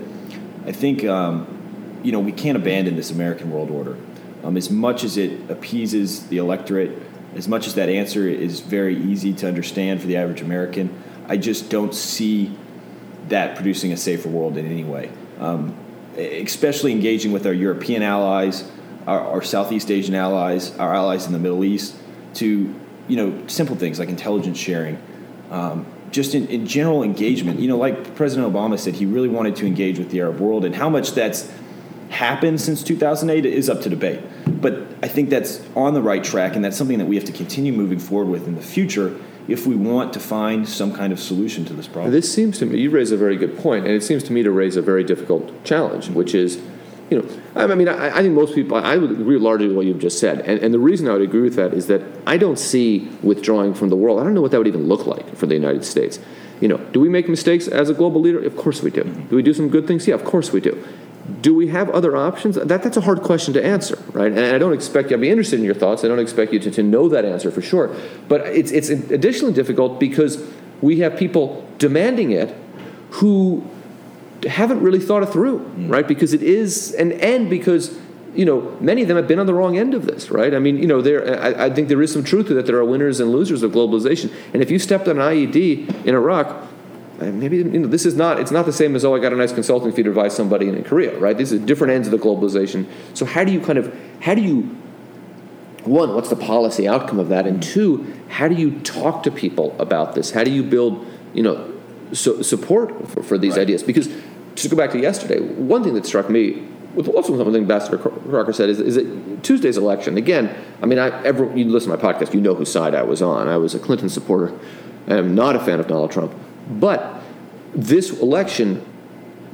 I think, um, you know, we can't abandon this American world order. Um, as much as it appeases the electorate, as much as that answer is very easy to understand for the average American, I just don't see that producing a safer world in any way. Um, especially engaging with our European allies, our, our, Southeast Asian allies, our allies in the Middle East, to you know simple things like intelligence sharing, um, just in, in, general engagement. You know, like President Obama said, he really wanted to engage with the Arab world, and how much that's happened since 2008 is up to debate. But I think that's on the right track, and that's something that we have to continue moving forward with in the future if we want to find some kind of solution to this problem. This seems to me, you raise a very good point, and it seems to me to raise a very difficult challenge, which is, you know, I mean, I, I think most people, I would agree largely with what you've just said. And, and the reason I would agree with that is that I don't see withdrawing from the world. I don't know what that would even look like for the United States. You know, do we make mistakes as a global leader? Of course we do. Do we do some good things? Yeah, of course we do. Do we have other options? That, that's a hard question to answer, right? And I don't expect you, I'd be interested in your thoughts. I don't expect you to, to know that answer for sure. But it's, it's additionally difficult because we have people demanding it who haven't really thought it through, mm. right? Because it is, and, and because you know, many of them have been on the wrong end of this, right? I mean, you know, there. I, I, think there is some truth to that. There are winners and losers of globalization, and if you stepped on an IED in Iraq, Uh, maybe you know this is not it's not the same as oh I got a nice consulting fee to advise somebody in Korea right? These are different ends of the globalization. So how do you kind of how do you one what's the policy outcome of that? And two how do you talk to people about this? How do you build you know so, support for, for these right. ideas? Because to go back to yesterday one thing that struck me with also something Ambassador Crocker said is, is that Tuesday's election again I mean I ever you listen to my podcast you know whose side I was on. I was a Clinton supporter. I'm not a fan of Donald Trump but this election,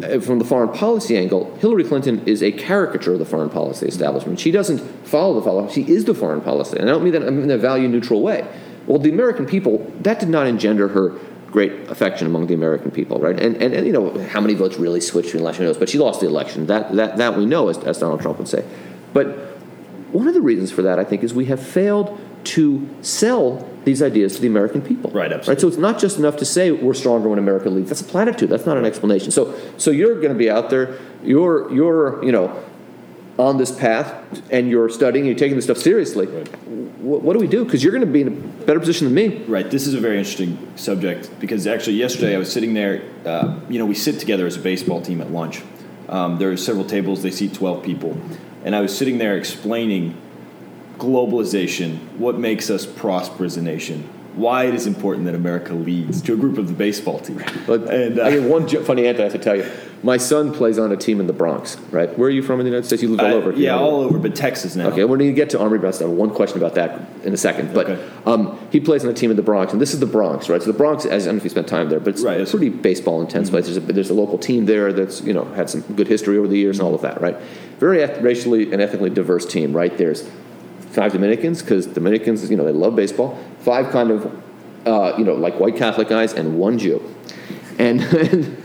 uh, from the foreign policy angle, Hillary Clinton is a caricature of the foreign policy establishment. She doesn't follow the follow. She is the foreign policy, and I don't mean that in a value neutral way. Well, the American people that did not engender her great affection among the American people, right? And, and, and you know how many votes really switched between election knows, but she lost the election. That that that we know, as, as Donald Trump would say. But one of the reasons for that, I think, is we have failed to sell these ideas to the American people. Right, absolutely. Right, so it's not just enough to say we're stronger when America leads. That's a platitude. That's not an explanation. So, so you're going to be out there. You're, you're, you know, on this path, and you're studying. You're taking this stuff seriously. Right. What, what, do we do? Because you're going to be in a better position than me. Right. This is a very interesting subject because actually yesterday I was sitting there. Uh, you know, we sit together as a baseball team at lunch. Um, there are several tables. They seat twelve people, and I was sitting there explaining globalization, what makes us prosperous as a nation, why it is important that America leads to a group of the baseball team. And uh, I have one funny anecdote I have to tell you. My son plays on a team in the Bronx, right? Where are you from in the United States? You live all over. Yeah, all over, but Texas now. Okay, we're going to get to Army Breast. I have one question about that in a second. But okay. um, he plays on a team in the Bronx, and this is the Bronx, right? So the Bronx, I don't know if you spent time there, but it's right, a pretty baseball intense mm-hmm. place. There's a, there's a local team there that's you know had some good history over the years and all of that, right? Very racially and ethnically diverse team, right? There's five Dominicans because Dominicans, you know, they love baseball. Five kind of, uh, you know, like white Catholic guys, and one Jew, and.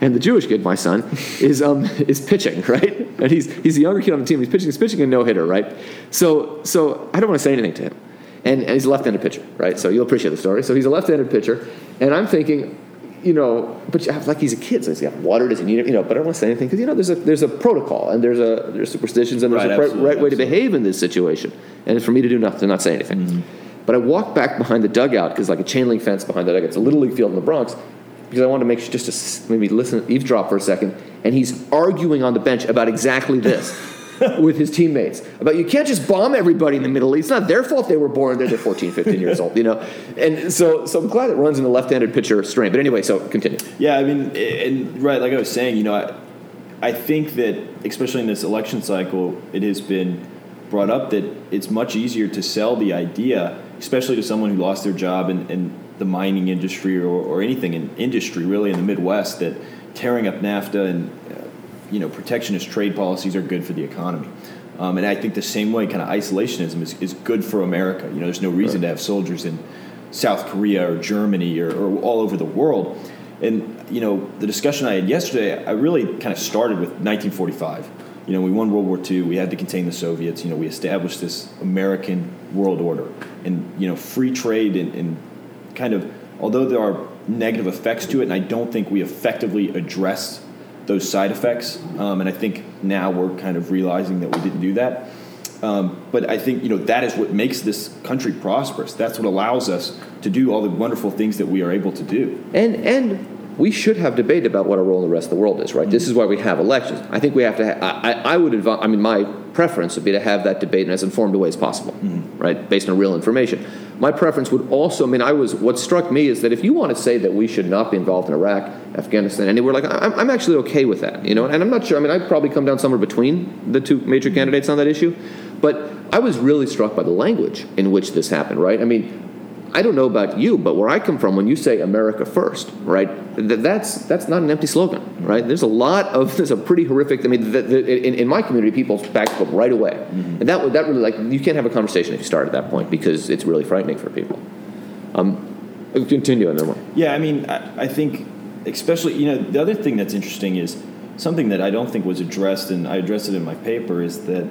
and the Jewish kid, my son, is um, is pitching, right? And he's he's the younger kid on the team. He's pitching. He's pitching a no hitter, right? So so I don't want to say anything to him, and, and he's a left-handed pitcher, right? So you'll appreciate the story. So he's a left-handed pitcher, and I'm thinking, you know, but like he's a kid, so he's got water. Does he need it? You know, but I don't want to say anything because you know there's a there's a protocol and there's a there's superstitions and there's right, a right way absolutely. to behave in this situation. And it's for me to do nothing, to not say anything. Mm-hmm. But I walk back behind the dugout because like a chain link fence behind the dugout. It's a little league field in the Bronx because I wanted to make sure just to maybe listen eavesdrop for a second. And he's arguing on the bench about exactly this. With his teammates about you can't just bomb everybody in the Middle East. It's not their fault they were born there. They're 14, 15 years old, you know. And so, so I'm glad it runs in the left-handed pitcher strain. But anyway, so continue. Yeah, I mean, and right, like I was saying, you know, I, I think that especially in this election cycle, it has been brought up that it's much easier to sell the idea, especially to someone who lost their job in, in the mining industry or, or anything in industry, really in the Midwest, that tearing up NAFTA and you know, protectionist trade policies are good for the economy. Um, and I think the same way, kind of isolationism is, is good for America. You know, there's no reason right. to have soldiers in South Korea or Germany or, or, all over the world. And you know, the discussion I had yesterday, I really kind of started with 1945. You know, we won World War II. We had to contain the Soviets. You know, we established this American world order, and you know, free trade and, and kind of although there are negative effects to it, and I don't think we effectively addressed those side effects. Um, and I think now we're kind of realizing that we didn't do that. Um, but I think you know that is what makes this country prosperous. That's what allows us to do all the wonderful things that we are able to do. And and we should have debate about what our role in the rest of the world is, right? Mm-hmm. This is why we have elections. I think we have to. Ha- I, I would advise. I mean, my preference would be to have that debate in as informed a way as possible, mm-hmm. right, based on real information. My preference would also, I mean, I was, what struck me is that if you want to say that we should not be involved in Iraq, Afghanistan, anywhere, like, I'm, I'm actually okay with that, you know, and I'm not sure, I mean, I'd probably come down somewhere between the two major candidates on that issue, but I was really struck by the language in which this happened, right? I mean, I don't know about you, but where I come from, when you say America first, right, th- that's that's not an empty slogan, right? There's a lot of there's a pretty horrific. I mean, the, the, in, in, my community, people back up right away, mm-hmm. and that that really like you can't have a conversation if you start at that point because it's really frightening for people. Um, continue on that Yeah, I mean, I, I think especially you know the other thing that's interesting is something that I don't think was addressed, and I addressed it in my paper, is that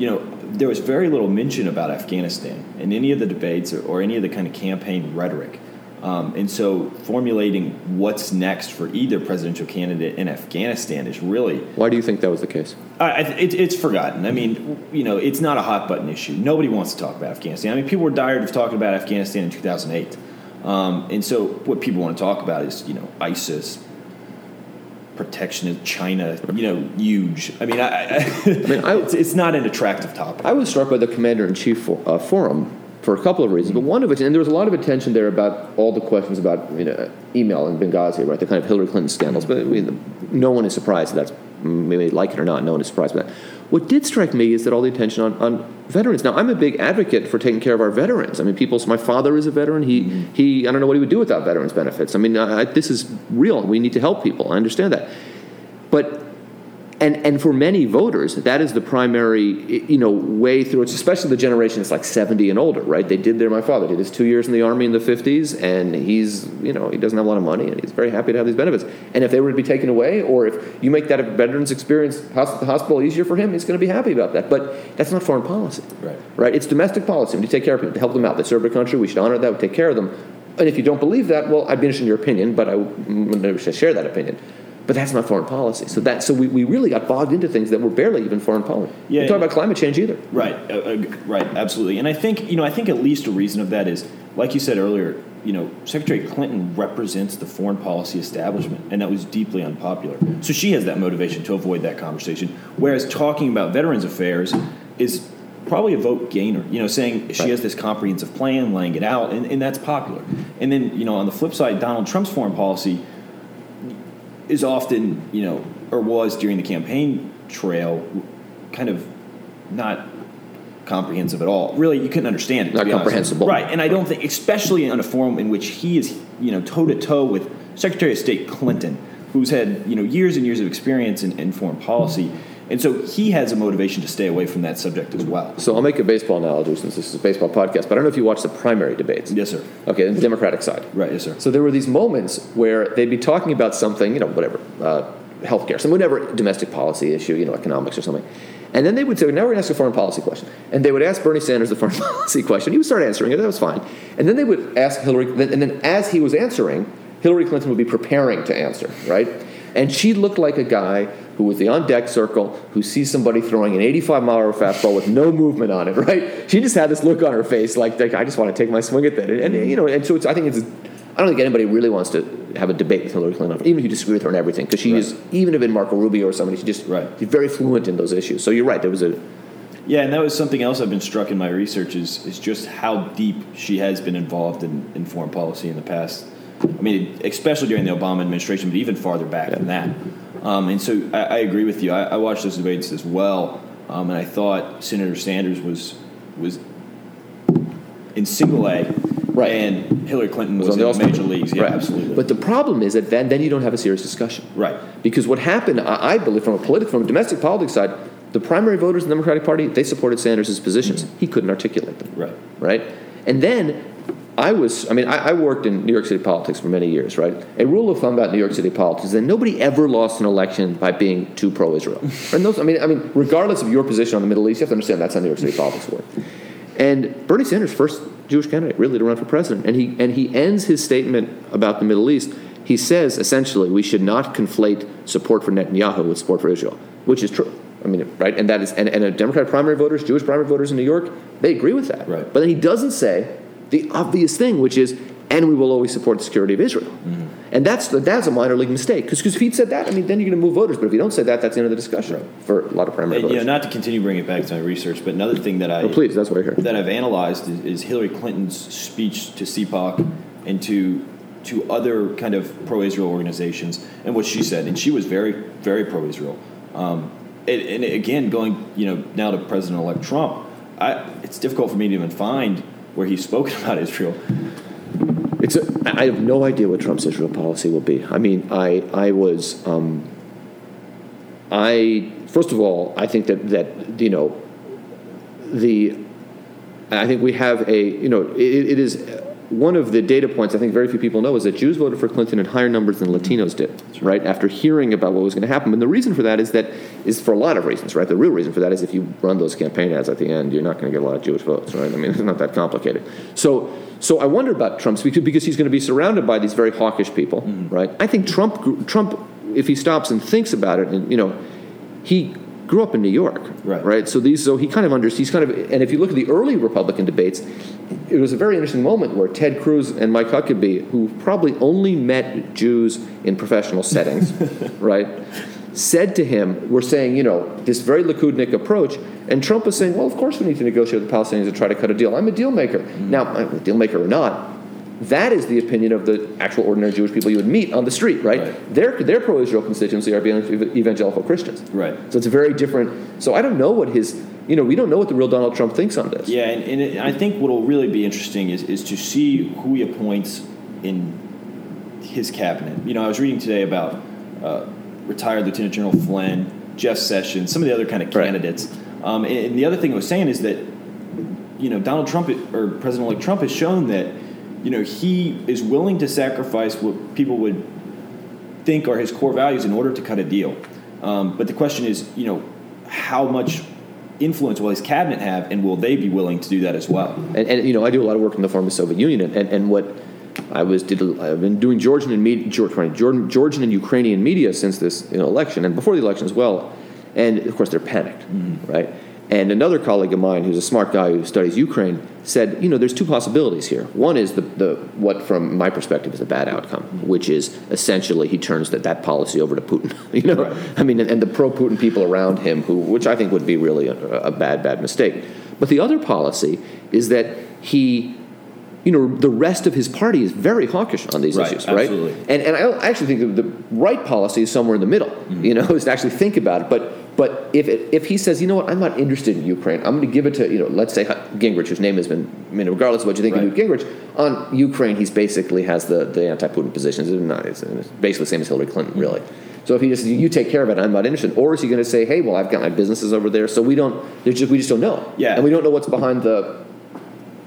you know there was very little mention about Afghanistan in any of the debates or, or any of the kind of campaign rhetoric. Um, and so, formulating what's next for either presidential candidate in Afghanistan is really. Why do you think that was the case? I, it, it's forgotten. I mean, you know, it's not a hot button issue. Nobody wants to talk about Afghanistan. I mean, people were tired of talking about Afghanistan in 2008. Um, and so, what people want to talk about is, you know, ISIS, protection of China, you know, huge. I mean, I, I, I mean, I, it's, it's, not an attractive topic. I was struck by the commander in chief for, uh, forum for a couple of reasons, but one of which, and there was a lot of attention there about all the questions about you know email and Benghazi, right? The kind of Hillary Clinton scandals. But I mean, no one is surprised that that's maybe like it or not. No one is surprised by that. What did strike me is that all the attention on, on veterans. Now, I'm a big advocate for taking care of our veterans. I mean, people. My father is a veteran. He mm-hmm. he. I don't know what he would do without veterans benefits. I mean, I, this is real. We need to help people. I understand that, but and and for many voters, that is the primary you know way through it. Especially the generation that's like seventy and older, right? They did their. My father did his two years in the army in the fifties, and he's you know he doesn't have a lot of money, and he's very happy to have these benefits. And if they were to be taken away, or if you make that a veterans experience the hospital easier for him, he's going to be happy about that. But that's not foreign policy, right? Right? It's domestic policy. We need to take care of people, to help them out. They serve their country. We should honor that. We take care of them. And if you don't believe that, well, I'd be interested in your opinion, but I would never share that opinion. But that's not foreign policy. So that so we, we really got bogged into things that were barely even foreign policy. Yeah, talk about climate change either. Right, uh, uh, right, absolutely. And I think you know I think at least a reason of that is, like you said earlier, you know, Secretary Clinton represents the foreign policy establishment, and that was deeply unpopular. So she has that motivation to avoid that conversation. Whereas talking about veterans affairs is probably a vote gainer. You know, saying she has this comprehensive plan, laying it out, and, and that's popular. And then you know, on the flip side, Donald Trump's foreign policy is often, you know, or was during the campaign trail, kind of not comprehensive at all. Really, you couldn't understand it. Not comprehensible. Right. And I don't think, especially in a forum in which he is, you know, toe to toe with Secretary of State Clinton, who's had, you know, years and years of experience in, in foreign policy. And so he has a motivation to stay away from that subject as well. So I'll make a baseball analogy since this is a baseball podcast, but I don't know if you watched the primary debates. Yes, sir. Okay, the Democratic side. Right, yes, sir. So there were these moments where they'd be talking about something, you know, whatever, uh, healthcare, some whatever domestic policy issue, you know, economics or something. And then they would say, now we're going to ask a foreign policy question. And they would ask Bernie Sanders the foreign policy question. He would start answering it, that was fine. And then they would ask Hillary, and then as he was answering, Hillary Clinton would be preparing to answer, right? And she looked like a guy who was the on deck circle, who sees somebody throwing an 85 mile hour fastball with no movement on it, right? She just had this look on her face like, like I just want to take my swing at that. And, and you know, and so I think it's, I don't think anybody really wants to have a debate with Hillary Clinton, even if you disagree with her on everything, because she right. is, even if in Marco Rubio or somebody, she just, right. she's very fluent in those issues. So you're right, there was a, yeah, and that was something else I've been struck in my research is, is just how deep she has been involved in, in foreign policy in the past. I mean, especially during the Obama administration, but even farther back yeah. than that. Um, and so I, I, agree with you. I, I, watched those debates as well, um, and I thought Senator Sanders was was in single A, right. and Hillary Clinton was, was in the major leagues. Yeah, right. absolutely. But the problem is that then, then you don't have a serious discussion, right? Because what happened, I, I believe, from a political, from a domestic politics side, the primary voters in the Democratic Party they supported Sanders' positions. Mm-hmm. He couldn't articulate them, right? Right, and then I was, I mean, I, I, worked in New York City politics for many years, right? A rule of thumb about New York City politics is that nobody ever lost an election by being too pro-Israel. and those, I mean, I mean, regardless of your position on the Middle East, you have to understand that's how New York City politics work. And Bernie Sanders, first Jewish candidate, really to run for president, and he and he ends his statement about the Middle East. He says essentially, we should not conflate support for Netanyahu with support for Israel, which is true. I mean, right? And that is, and, and Democratic primary voters, Jewish primary voters in New York, they agree with that. Right. But then he doesn't say the obvious thing, which is, and we will always support the security of Israel. Mm-hmm. And that's that's a minor league mistake because if he'd said that, I mean, then you're going to move voters. But if you don't say that, that's the end of the discussion right. for a lot of primary and, voters. You know, not to continue bringing it back to my research, but another thing that I oh, please, that's what I heard that I've analyzed is, is Hillary Clinton's speech to AIPAC and to to other kind of pro-Israel organizations and what she said, and she was very very pro-Israel. Um, and, and again, going you know now to President-elect Trump, I, it's difficult for me to even find where he's spoken about Israel. It's a, I have no idea what Trump's Israel policy will be. I mean, I I was um, I first of all I think that that you know the I think we have a you know it, it is one of the data points I think very few people know is that Jews voted for Clinton in higher numbers than Latinos did, right? After hearing about what was going to happen, and the reason for that is that is for a lot of reasons, right? The real reason for that is if you run those campaign ads at the end, you're not going to get a lot of Jewish votes, right? I mean, it's not that complicated. So, so I wonder about Trump's because he's going to be surrounded by these very hawkish people, mm-hmm. right? I think Trump, Trump, if he stops and thinks about it, and you know, he grew up in New York, right? Right. So these, so he kind of understands. He's kind of, and if you look at the early Republican debates, it was a very interesting moment where Ted Cruz and Mike Huckabee, who probably only met Jews in professional settings, right, said to him, "We're saying, you know, this very Likudnik approach," and Trump was saying, "Well, of course we need to negotiate with the Palestinians and try to cut a deal. I'm a deal maker. Mm-hmm. Now, I'm a deal maker or not." That is the opinion of the actual ordinary Jewish people you would meet on the street, right? right. Their, their pro Israel constituency are evangelical Christians. Right. So it's a very different. So I don't know what his you know, we don't know what the real Donald Trump thinks on this. Yeah, and, and it, I think what will really be interesting is, is to see who he appoints in his cabinet. You know, I was reading today about uh, retired Lieutenant General Flynn, Jeff Sessions, some of the other kind of candidates. Right. Um, and, and, the other thing I was saying is that, you know, Donald Trump or President-elect Trump has shown that, you know, he is willing to sacrifice what people would think are his core values in order to cut a deal. Um, but the question is, you know, how much influence will his cabinet have, and will they be willing to do that as well? And, and you know, I do a lot of work in the former Soviet Union, and, and, and what I was did I've been doing Georgian and media, Georgian, Georgian and Ukrainian media since this you know, election, and before the election as well. And of course, they're panicked, mm-hmm. right? And another colleague of mine, who's a smart guy who studies Ukraine, said, you know, there's two possibilities here. One is the, the what, from my perspective, is a bad outcome, which is essentially he turns that, that policy over to Putin. you know, right. I mean, and, and the pro-Putin people around him, who, which I think would be really a, a bad, bad mistake. But the other policy is that he you know, the rest of his party is very hawkish on these right, issues, right? Absolutely. And, and I actually think the right policy is somewhere in the middle, mm-hmm. you know, is to actually think about it. But but if, it, if he says, you know what, I'm not interested in Ukraine, I'm going to give it to, you know, let's say Gingrich, whose name has been, I mean, regardless of what you think right. of Newt Gingrich, on Ukraine, he's basically has the, the anti-Putin positions. It's, not, it's basically the same as Hillary Clinton, mm-hmm. really. So if he just you take care of it, I'm not interested. Or is he going to say, hey, well, I've got my businesses over there, so we don't, just, we just don't know. Yeah. And we don't know what's behind the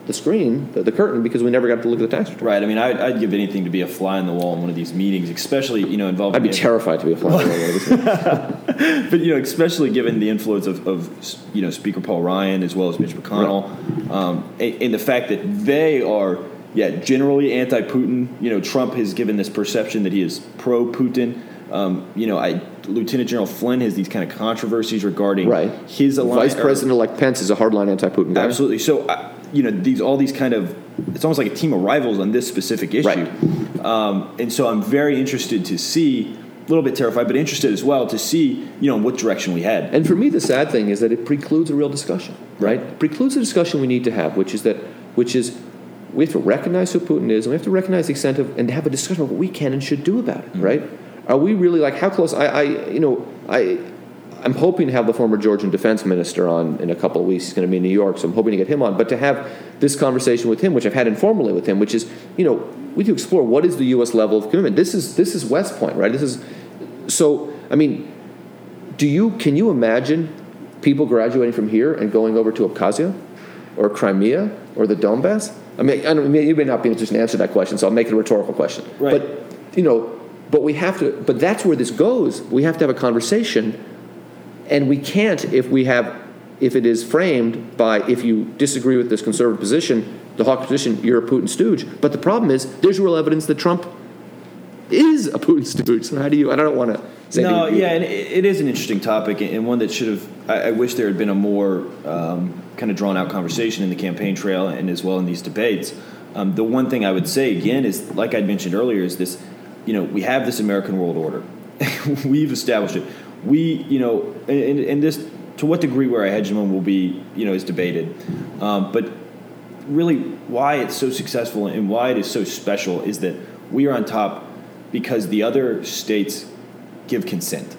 the screen, the, the, curtain, because we never got to look at the tax return. Right. I mean, I'd, I'd, give anything to be a fly in the wall in one of these meetings, especially you know involving. I'd be terrified to be a fly in the wall. but you know, especially given the influence of, of, you know Speaker Paul Ryan as well as Mitch McConnell, right. um, and, and the fact that they are yeah generally anti-Putin. You know, Trump has given this perception that he is pro-Putin. Um, you know, I, Lieutenant General Flynn has these kind of controversies regarding right. his alliance. Vice President-elect Pence is a hardline anti-Putin guy. Absolutely. So. I, you know these all these kind of it's almost like a team of rivals on this specific issue. Right. Um, and so I'm very interested to see a little bit terrified, but interested as well to see, you know, what direction we head. And for me, the sad thing is that it precludes a real discussion, right? It precludes a discussion we need to have, which is that, which is, we have to recognize who Putin is, and we have to recognize the extent of, and have a discussion of what we can and should do about it, mm-hmm. right? Are we really like how close? I, I, you know, I, I'm hoping to have the former Georgian defense minister on in a couple of weeks. He's going to be in New York, so I'm hoping to get him on. But to have this conversation with him, which I've had informally with him, which is, you know, we to explore what is the U.S. level of commitment. This is this is West Point, right? This is so. I mean, do you can you imagine people graduating from here and going over to Abkhazia or Crimea or the Donbass? I mean, I, mean, you may not be interested in a position to answer that question, so I'll make it a rhetorical question. Right. But you know, but we have to. But that's where this goes. We have to have a conversation and we can't if we have if it is framed by if you disagree with this conservative position, the hawk position, you're a Putin stooge. But the problem is there's real evidence that Trump is a Putin stooge. So how do you? I don't want to say. No, yeah, and it is an interesting topic and one that should have. I, I wish there had been a more um, kind of drawn out conversation in the campaign trail and as well in these debates. Um, the one thing I would say again is, like I'd mentioned earlier, is this you know, we have this American world order. We've established it. We, you know, and, and this to what degree where a hegemon will be, you know, is debated. Um, but really, why it's so successful and why it is so special is that we are on top because the other states give consent.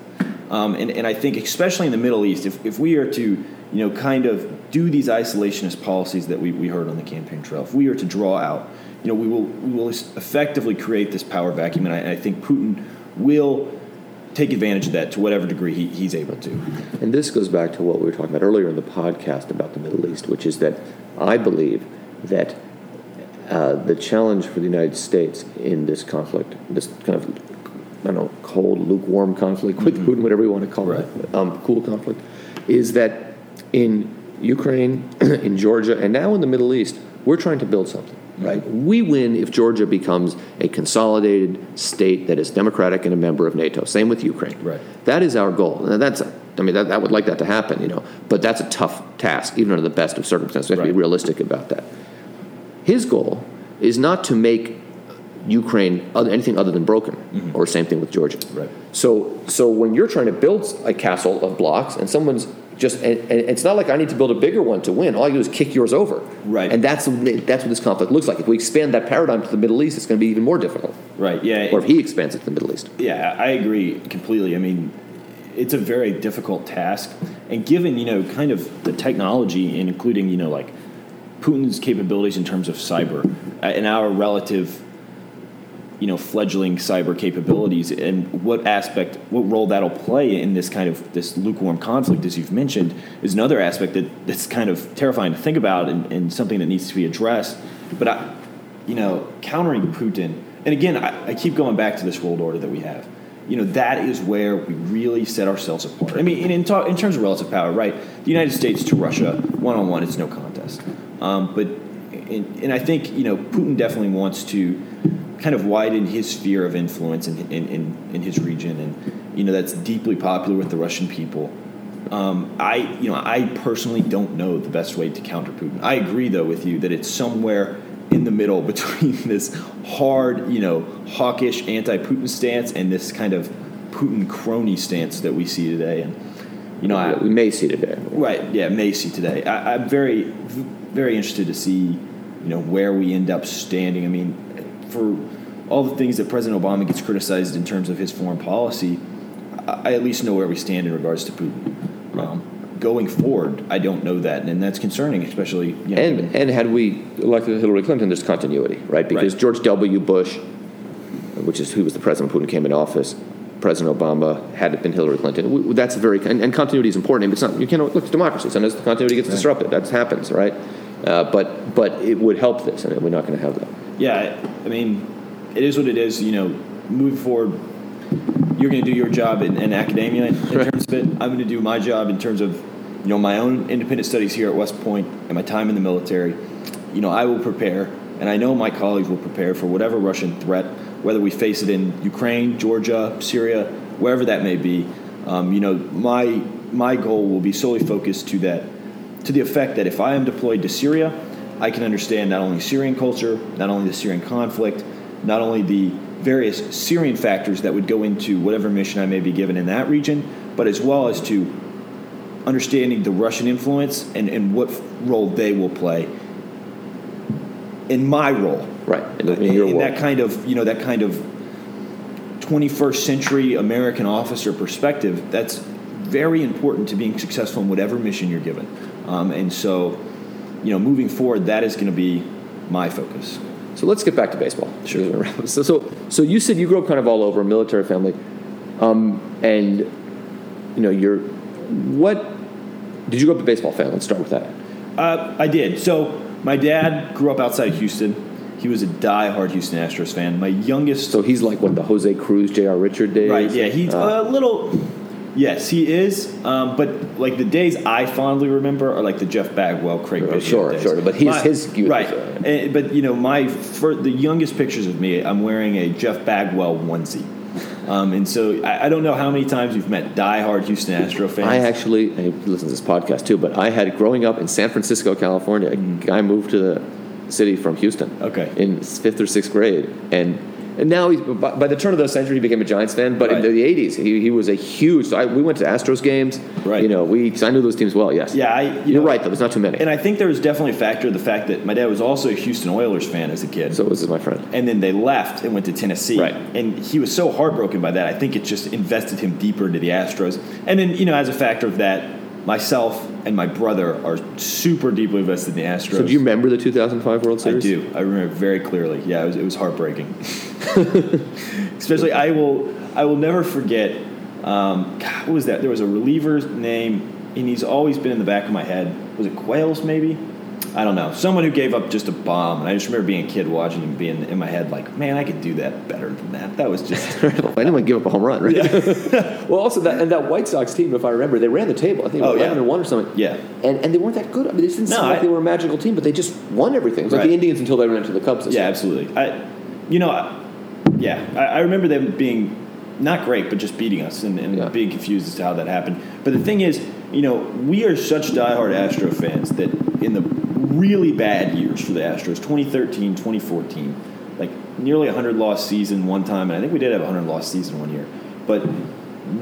Um, and, and I think, especially in the Middle East, if, if we are to, you know, kind of do these isolationist policies that we, we heard on the campaign trail, if we are to draw out, you know, we will, we will effectively create this power vacuum. And I, I think Putin will take advantage of that to whatever degree he, he's able to. And this goes back to what we were talking about earlier in the podcast about the Middle East, which is that I believe that uh, the challenge for the United States in this conflict, this kind of, I don't know, cold, lukewarm conflict with mm-hmm. Putin, whatever you want to call right. it, um, cool conflict, is that in Ukraine, in Georgia, and now in the Middle East, we're trying to build something right? We win if Georgia becomes a consolidated state that is democratic and a member of NATO. Same with Ukraine. Right. That is our goal. And that's, I mean, that, that would like that to happen, you know. But that's a tough task, even under the best of circumstances. We have right. to be realistic about that. His goal is not to make Ukraine anything other than broken, mm-hmm. or same thing with Georgia. Right. So, so when you're trying to build a castle of blocks and someone's just and, and, it's not like I need to build a bigger one to win. All I do is kick yours over. Right. And that's that's what this conflict looks like. If we expand that paradigm to the Middle East, it's going to be even more difficult. Right. Yeah. Or if he expands it to the Middle East. Yeah, I agree completely. I mean, it's a very difficult task, and given you know kind of the technology, and including you know like Putin's capabilities in terms of cyber, uh, and our relative you know fledgling cyber capabilities and what aspect what role that'll play in this kind of this lukewarm conflict as you've mentioned is another aspect that, that's kind of terrifying to think about and, and something that needs to be addressed. But I, you know countering putin and again I, I keep going back to this world order that we have. You know that is where we really set ourselves apart. I mean in, in, talk, in terms of relative power right the united states to russia one-on-one it's no contest. Um, but in, and i think you know putin definitely wants to kind of widen his sphere of influence in, in, in, in his region, and you know that's deeply popular with the Russian people. Um, I, you know, I personally don't know the best way to counter Putin. I agree, though, with you that it's somewhere in the middle between this hard, you know, hawkish anti-Putin stance and this kind of Putin crony stance that we see today. And you know, I, we may see today. Right? Yeah, may see today. I, I'm very, very interested to see, you know, where we end up standing. I mean, for all the things that President Obama gets criticized in terms of his foreign policy, I, at least know where we stand in regards to Putin. Um, going forward, I don't know that, and that's concerning, especially. You know, and and had we elected Hillary Clinton, there's continuity, right? Because right. George W. Bush, which is who was the president when Putin came into office, President Obama had it been Hillary Clinton. That's very and, and continuity is important. It's not you can't look. It's democracy. Sometimes the continuity gets right. disrupted. That happens, right? Uh, but but it would help this, and we're not going to have that. Yeah, I mean, it is what it is. You know, move forward, you're going to do your job in, in academia in, in terms of it. I'm going to do my job in terms of you know my own independent studies here at West Point and my time in the military. You know, I will prepare, and I know my colleagues will prepare for whatever Russian threat, whether we face it in Ukraine, Georgia, Syria, wherever that may be. Um, you know, my my goal will be solely focused to that, to the effect that if I am deployed to Syria, I can understand not only Syrian culture, not only the Syrian conflict, not only the various Syrian factors that would go into whatever mission I may be given in that region, but as well as to understanding the Russian influence and, and what role they will play in my role. Right. In, in, in, in that kind of, you know, that kind of 21st century American officer perspective, that's very important to being successful in whatever mission you're given. Um, and so, you know, moving forward, that is going to be my focus. So let's get back to baseball. Sure. So, so, so you said you grew up kind of all over, a military family, um, and you know, you're what? Did you grow up a baseball fan? Let's start with that. Uh, I did. So my dad grew up outside of Houston. He was a die-hard Houston Astros fan. My youngest. So he's like what the Jose Cruz, J.R. Richard days. Right. Yeah. He's uh, a little Yes, he is. Um, but like the days I fondly remember are like the Jeff Bagwell, Craig Biggio Sure, days. sure. But he's my, his right. And, but you know, my for the youngest pictures of me, I'm wearing a Jeff Bagwell onesie. Um, and so I, I, don't know how many times you've met diehard Houston Astro fans. I actually I listen to this podcast too, but I had growing up in San Francisco, California. Mm. guy moved to the city from Houston. Okay. In fifth or sixth grade, and And now, he's, by, by the turn of the century, he became a Giants fan. But Right. in the '80s, he, he was a huge. So I, we went to Astros games. Right. You know, we I knew those teams well. Yes. Yeah, I, you You're know, right though. There's not too many. And I think there was definitely a factor of the fact that my dad was also a Houston Oilers fan as a kid. so this is my friend. and then they left and went to Tennessee. Right. And he was so heartbroken by that. I think it just invested him deeper into the Astros. And then, you know, as a factor of that, myself and my brother are super deeply invested in the Astros. So do you remember the 2005 World Series? I do. I remember very clearly. Yeah, it was, it was heartbreaking. Especially, I will. I will never forget. Um, God, what was that? There was a reliever's name, and he's always been in the back of my head. Was it Qualls? Maybe. I don't know. Someone who gave up just a bomb, and I just remember being a kid watching him, being in my head like, "Man, I could do that better than that." That was just. Anyone give up a home run, right? Yeah. well, also that and that White Sox team, if I remember, they ran the table. I think Oh, yeah. eleven and one or something. Yeah. and and they weren't that good. I mean, they didn't No, seem like I- they were a magical team, but they just won everything. It was like the Indians until they ran into the Cubs. Yeah, year. absolutely. I, you know, I, yeah, I, I remember them being not great, but just beating us and, and Yeah. being confused as to how that happened. But the thing is, you know, we are such diehard Astro fans that in the really bad years for the Astros, 2013, 2014, like nearly a 100 loss season one time, and I think we did have a 100 loss season one year, but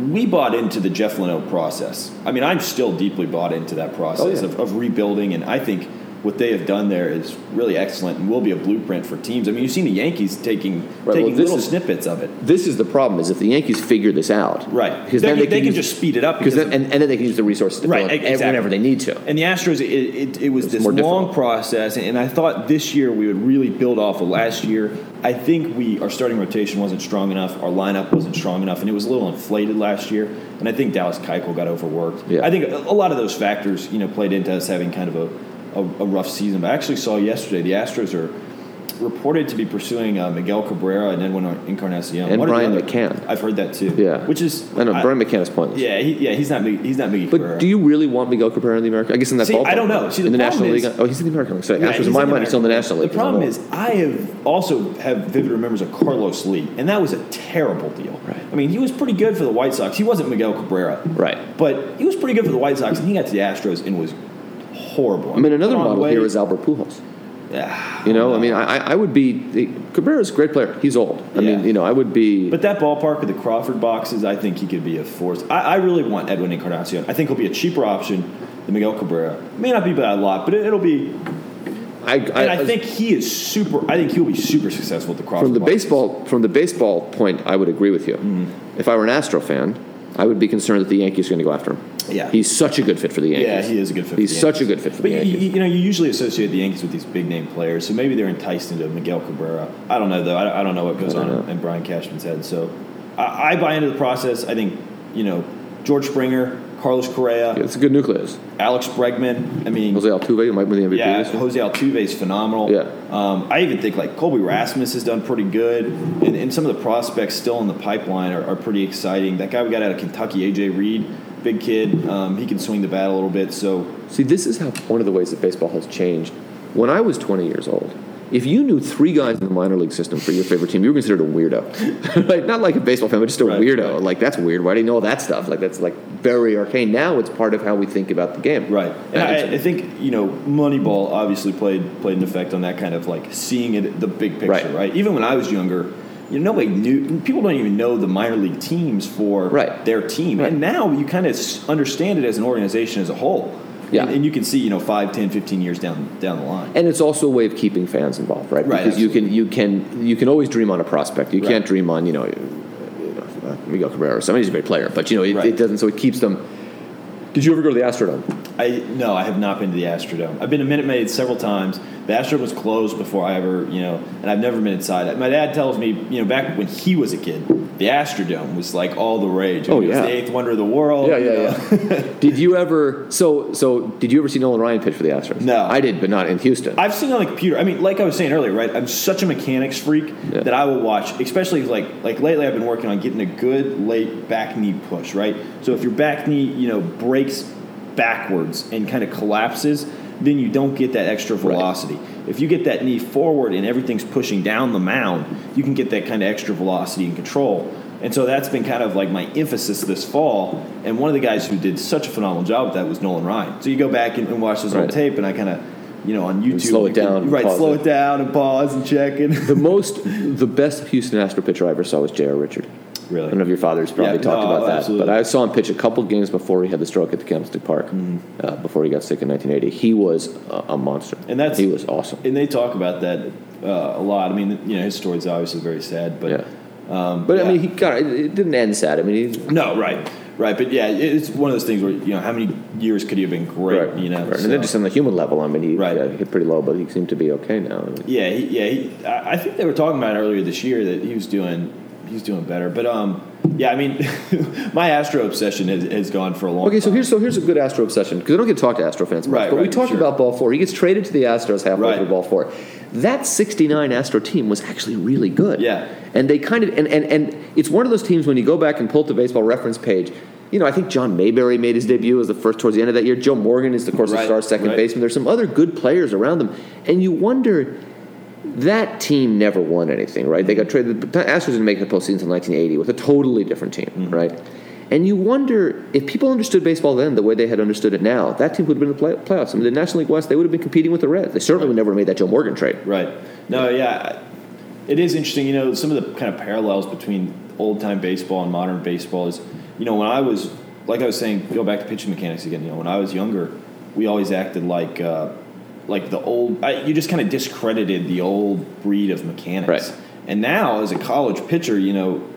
we bought into the Jeff Luhnow process. I mean, I'm still deeply bought into that process Oh, yeah. of, of rebuilding, and I think what they have done there is really excellent and will be a blueprint for teams. I mean, you've seen the Yankees taking well, taking this little is- snippets of it. This is the problem: is if the Yankees figure this out, Right. Because They then can- they, they can use- just speed it up because then, and, and then they can use the resources to Right, exactly. whenever they need to. And the Astros, it, it, it was It's this long difficult. process, and I thought this year we would really build off of last year. I think we our starting rotation wasn't strong enough, our lineup wasn't strong enough, and it was a little inflated last year. And I think Dallas Keuchel got overworked. Yeah. I think a, a lot of those factors, you know, played into us having kind of a, a, a rough season. But I actually saw yesterday the Astros are reported to be pursuing uh, Miguel Cabrera and Edwin Encarnacion And What Brian McCann. I've heard that too. Yeah. which is I know Brian McCann is pointless. Yeah, he, yeah, he's not he's not Cabrera. But do you really want Miguel Cabrera in the American? I guess in that See, ballpark. I don't know. See, the in the National is- League. Oh, he's in the American League. So Yeah, Astros in my in mind, he's still in the National League. The problem is, I have also have vivid memories of Carlos Lee, and that was a terrible deal. Right. I mean, he was pretty good for the White Sox. He wasn't Miguel Cabrera. Right. But he was pretty good for the White Sox, and he got to the Astros and was horrible. I mean, another model way. here is Albert Pujols. Yeah, You know, I mean, I, I would be Cabrera's a great player. He's old. I Yeah. mean, you know, I would be. But that ballpark with the Crawford boxes, I think he could be a force. I, I really want Edwin Encarnacion. I think he'll be a cheaper option than Miguel Cabrera. May not be by a lot, but it, it'll be. I, And I, think he is super. I think he'll be super successful with the Crawford. from the boxes. baseball from the baseball point, I would agree with you. Mm-hmm. If I were an Astro fan, I would be concerned that the Yankees are going to go after him. Yeah. he's such a good fit for the Yankees. Yeah, he is a good fit. He's for the such a good fit for But the you, Yankees. you know, you usually associate the Yankees with these big name players, so maybe they're enticed into Miguel Cabrera. I don't know though. I, I don't know what goes on know. in Brian Cashman's head. So I, I buy into the process. I think you know George Springer, Carlos Correa, Yeah, it's a good nucleus. Alex Bregman. I mean, Jose Altuve might win the MVP. yeah. Jose Altuve is phenomenal. Yeah. Um, I even think like Colby Rasmus has done pretty good, and, and some of the prospects still in the pipeline are, are pretty exciting. That guy we got out of Kentucky, AJ Reed, big kid. Um, he can swing the bat a little bit. So See, this is how one of the ways that baseball has changed. When I was 20 years old, if you knew three guys in the minor league system for your favorite team, you were considered a weirdo. like not like a baseball fan, but just a Right, weirdo. right. Like that's weird. Why do you know all that stuff? Like that's like very arcane. Now it's part of how we think about the game. Right, and I, I think you know Moneyball obviously played played an effect on that kind of like seeing it the big picture, Right. right? Even when I was younger, you know, nobody knew. People don't even know the minor league teams for Right. their team, Right. and now you kind of understand it as an organization as a whole. Yeah. and, and you can see you know 5, 10, 15 years down down the line. and it's also a way of keeping fans involved, right? Right, Because you can you can you can always dream on a prospect. You Right. can't dream on you know, uh, Miguel Cabrera or somebody. He's a great player, but you know it, Right. it doesn't. So it keeps them. Did you ever go to the Astrodome? I no, I have not been to the Astrodome. I've been to Minute Maid several times. The Astrodome was closed before I ever, you know, and I've never been inside. My dad tells me, you know, back when he was a kid, the Astrodome was like all the rage. I Oh, mean, it was yeah. the eighth wonder of the world. Yeah, you yeah, know. yeah. did you ever? So, so did you ever see Nolan Ryan pitch for the Astros? No. I did, but not in Houston. I've seen it on the computer. I mean, like I was saying earlier, right? I'm such a mechanics freak Yeah. that I will watch, especially like like lately. I've been working on getting a good late back knee push, right? So if your back knee, you know, breaks backwards and kind of collapses, then you don't get that extra velocity. If you get that knee forward and everything's pushing down the mound, you can get that kind of extra velocity and control. And so that's been kind of like my emphasis this fall. And one of the guys who did such a phenomenal job with that was Nolan Ryan. So you go back and, and watch this Right. old tape, and I kind of you know, on YouTube, slow it can- down, right? Slow it. it down and pause and check and The most, the best Houston Astro pitcher I ever saw was J.R. Richard. I don't know if your father's probably Yeah, talked no, about that, absolutely. but I saw him pitch a couple games before he had the stroke at the Candlestick Park, uh, before he got sick in 1980. He was a, a monster, And that's- he was awesome. and they talk about that uh, a lot. I mean, you know, his story's obviously very sad, but Yeah, um, but I mean, he got it. It didn't end sad. I mean, he, no, right, right, but yeah, it's one of those things where you know, how many years could he have been great? right, You know, right. so- and then just on the human level, I mean, he Right. yeah, hit pretty low, but he seemed to be okay now. Yeah, he, yeah. He, I think they were talking about earlier this year that he was doing he was doing better. But um, yeah, I mean, my Astro obsession has, has gone for a long. Okay, so time. here's so here's a good Astro obsession because I don't get to talk to Astro fans much, Right, but we right, talked sure. about Ball Four. He gets traded to the Astros halfway Right. through Ball Four. That '69 Astro team was actually really good. Yeah. and they kind of and, and and it's one of those teams when you go back and pull up the Baseball Reference page. You know, I think John Mayberry made his debut as the first towards the end of that year. Joe Morgan is, of course, the star second baseman. There's some other good players around them, and you wonder that team never won anything, right? They got traded. The Astros didn't make the postseason until 1980 with a totally different team, Mm-hmm. right? And you wonder if people understood baseball then the way they had understood it now, that team would have been in the play- playoffs. I mean, the National League West, they would have been competing with the Reds. They certainly would never have made that Joe Morgan trade. Right. No, yeah, it is interesting. You know, some of the kind of parallels between old time baseball and modern baseball is, you know, when I was like I was saying, go back to pitching mechanics again. You know, when I was younger, we always acted like. Uh, like the old, I, you just kind of discredited the old breed of mechanics. Right. And now, as a college pitcher, you know,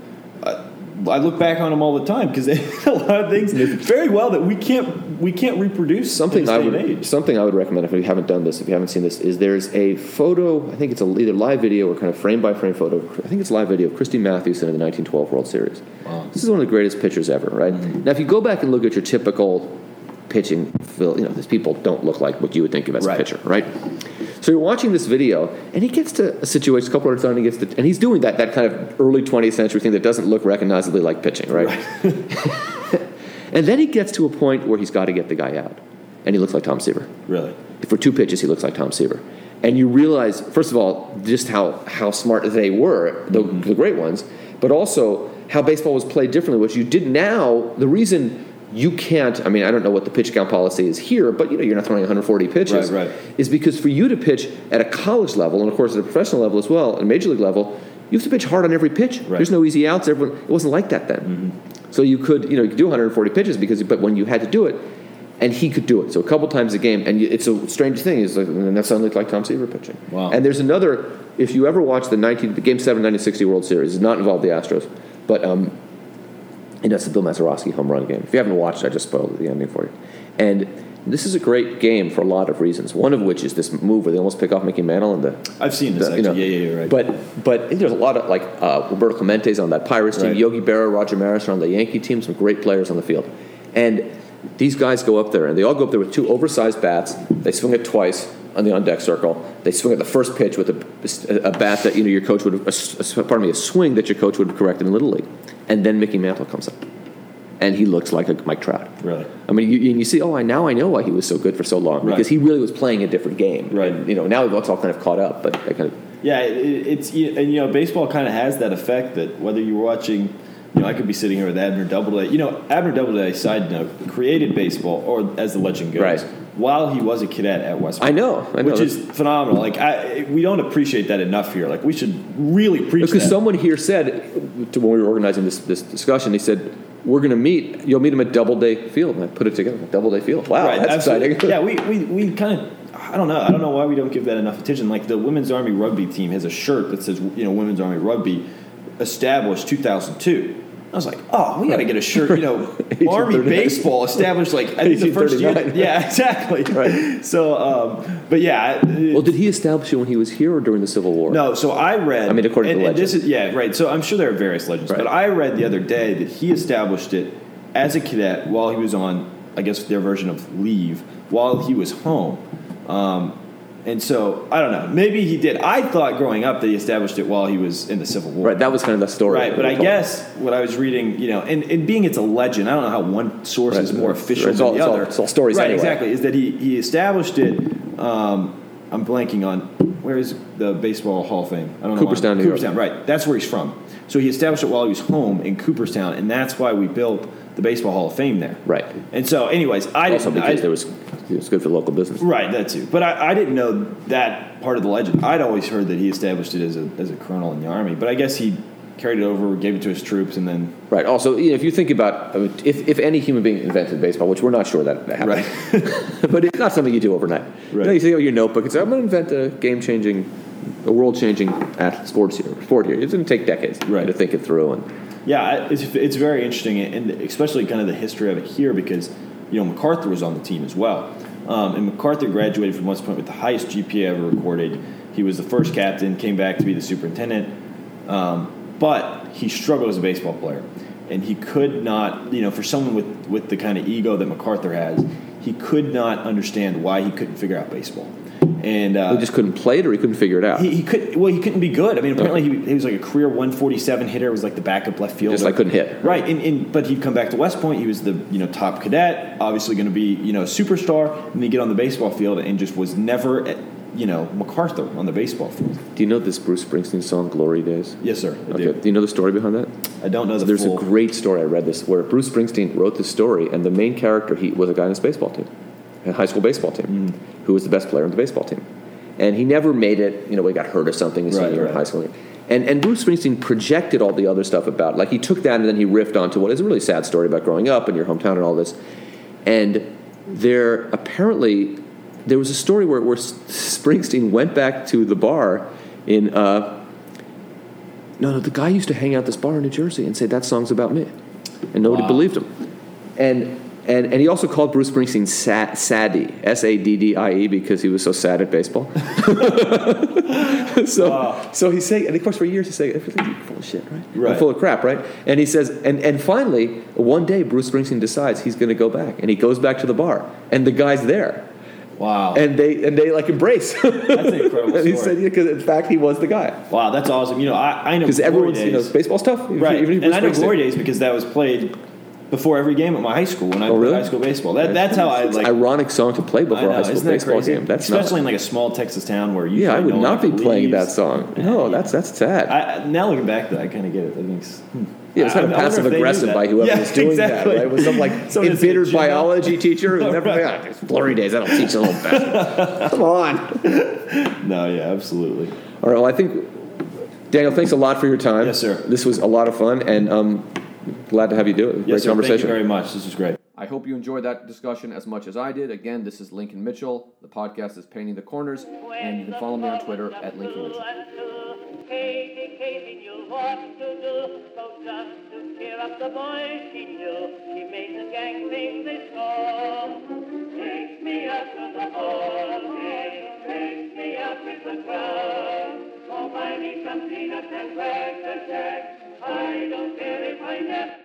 uh, I look back on them all the time because they did a lot of things very well that we can't we can't reproduce. Something I would age. something I would recommend if you haven't done this, if you haven't seen this, is there's a photo. I think it's a, either live video or kind of frame by frame photo. I think it's live video of Christy Mathewson in the 1912 World Series. Wow. This is one of the greatest pitchers ever, right? Now, if you go back and look at your typical pitching, you know, these people don't look like what you would think of as Right. a pitcher, right? So you're watching this video, and he gets to a situation a couple of times, and he gets to, and he's doing that that kind of early 20th century thing that doesn't look recognizably like pitching, right? and then he gets to a point where he's got to get the guy out, and he looks like Tom Seaver. Really. For two pitches, he looks like Tom Seaver. And you realize, first of all, just how, how smart they were, the, mm-hmm. the great ones, but also how baseball was played differently, which you did now. The reason you can't, I mean, I don't know what the pitch count policy is here, but you know, you're not throwing 140 pitches, Right, right. is because for you to pitch at a college level, and of course at a professional level as well, and major league level, you have to pitch hard on every pitch. Right. Mm-hmm. There's no easy outs. Everyone, it wasn't like that then. So you could, you know, you could do 140 pitches because, but when you had to do it, and he could do it. So a couple times a game, and it's a strange thing. Is like, and that sounded like Tom Seaver pitching. Wow. And there's another. If you ever watch the 19, the Game Seven 1960 World Series, it's not involved the Astros, but um, and that's the Bill Mazeroski home run game. If you haven't watched, it, I just spoiled the ending for you. And this is a great game for a lot of reasons. One of which is this move where they almost pick off Mickey Mantle and the I've seen this the- actually. yeah, yeah, yeah, right. But but there's a lot of like uh, Roberto Clemente's on that Pirates team, Right. Yogi Berra, Roger Maris are on the Yankee team, some great players on the field, and these guys go up there and they all go up there with two oversized bats. They swing it twice on the on deck circle. They swing at the first pitch with a, a bat that you know your coach would have, a, pardon me, a swing that your coach would have corrected in little league, and then Mickey Mantle comes up, and he looks like a Mike Trout. really. I mean, you, you see, oh, I now I know why he was so good for so long Right. because he really was playing a different game. Right. And, you know, now it's all kind of caught up, but I kind of Yeah, it, it's and you know baseball kind of has that effect that whether you're watching, you know, I could be sitting here with Abner Doubleday. You know, Abner Doubleday, side note, created baseball, or as the legend goes, Right. while he was a cadet at West. I know, I know. which is phenomenal. Like I, we don't appreciate that enough here. Like we should really preach Because that. someone here said, to when we were organizing this, this discussion, he said, "We're going to meet. You'll meet him at Doubleday Field." And I put it together. Doubleday Field. Wow, right, that's absolutely. exciting. yeah, we, we, we kind of. I don't know. I don't know why we don't give that enough attention. Like the women's army rugby team has a shirt that says, you know, women's army rugby established 2002. I was like, oh, we got to get a shirt. You know, Army baseball established like I think the first year. Yeah, exactly. Right. So, um, but yeah. well, did he establish it when he was here or during the Civil War? no, so I read. I mean, according to and, the and this is yeah, right. So I'm sure there are various legends, Right. but I read the other day that he established it as a cadet while he was on, I guess their version of leave, while he was home. Um, and so I don't know. Maybe he did. I thought growing up that he established it while he was in the Civil War. Right, that was kind of the story. Right, but I guess what I was reading, you know, and, and being it's a legend, I don't know how one source Right. is more official It's than all- the it's all- other. it's all stories right? anyway. Exactly. Is that he he established it? Um, I'm blanking on where is the baseball Hall of Fame? I don't know. Cooperstown, Cooperstown, right? That's where he's from. So he established it while he was home in Cooperstown, and that's why we built the Baseball Hall of Fame there. Right. And so, anyways, I Also didn't. because I, there was it was good for local business. Right, that too. But I, I didn't know that part of the legend. I'd always heard that he established it as a, as a colonel in the army, but I guess he carried it over, gave it to his troops, and then. Right. Also, you know, if you think about I mean, if, if any human being invented baseball, which we're not sure that happened, Right. but it's not something you do overnight. You, know, Right. you say, oh, your notebook, and say, I'm going to invent a game changing, a world changing sports here, sport here. It's going to take decades Right. to think it through. And Yeah, it's, it's very interesting, and especially kind of the history of it here because, you know, MacArthur was on the team as well. Um, and MacArthur graduated from West Point with the highest GPA ever recorded. He was the first captain, came back to be the superintendent, um, but he struggled as a baseball player. And he could not, you know, for someone with, with the kind of ego that MacArthur has, he could not understand why he couldn't figure out baseball. And uh, he just couldn't play it, or he couldn't figure it out. he, he could well he couldn't be good. I mean, apparently he, he was like a career 147 hitter. Was like the backup left fielder. just like couldn't hit. Right, and, and but he'd come back to West Point. He was the you know top cadet, obviously going to be you know a superstar. And then he get on the baseball field and just was never at, you know MacArthur on the baseball field. Do you know this Bruce Springsteen song, "Glory Days"? Yes, sir. I Okay. do. Do you know the story behind that? I don't know the There's full. a great story. I read this where Bruce Springsteen wrote this story, and the main character he was a guy on his baseball team, high school baseball team, Mm. who was the best player on the baseball team, and he never made it. You know, he got hurt or something his Right, senior year in high school. And, and Bruce Springsteen projected all the other stuff about, like he took that and then he riffed onto what is a really sad story about growing up in your hometown and all this. And there apparently there was a story where, where Springsteen went back to the bar in uh, no no the guy used to hang out at this bar in New Jersey and say that song's about me, and nobody Wow. believed him. And and and he also called Bruce Springsteen sad, Saddy S A D D I E because he was so sad at baseball. so so he's saying, and of course for years he's saying everything's full of shit, right? Right. I'm full of crap, right? And he says, and and finally one day Bruce Springsteen decides he's going to go back, and he goes back to the bar, and the guy's there, wow, and they and they like embrace. that's an incredible and he story. said, yeah, because in fact he was the guy. wow, that's awesome. You know, I, I know Because everyone's, you know, Days. baseball's tough. right, Even if and I know Glory Days because that was played before every game at my high school when I Oh, played really? high school baseball. That, that's how I like. ironic song to play before a high school baseball crazy? game. That's Especially in like a small Texas town where you Yeah, I would no not be one playing that song. No, that's that's sad. I, now looking back, though, I kind of get it. That makes hmm. yeah, it's kind of I wonder passive if they knew aggressive by whoever Yeah, was doing exactly. that, right? With some like embittered biology teacher who never. Right. Yeah, it's glory days. I don't teach a little bastard. Come on. No, yeah, absolutely. All right. Well, I think Daniel, thanks a lot for your time. Yes, sir. This was a lot of fun, and um, glad to have you do it. Yes, Great sir. conversation. Thank you very much. This was great. I hope you enjoyed that discussion as much as I did. Again, this is Lincoln Mitchell. The podcast is Painting the Corners, and you can follow me on Twitter at Lincoln Mitchell. I don't care if I never.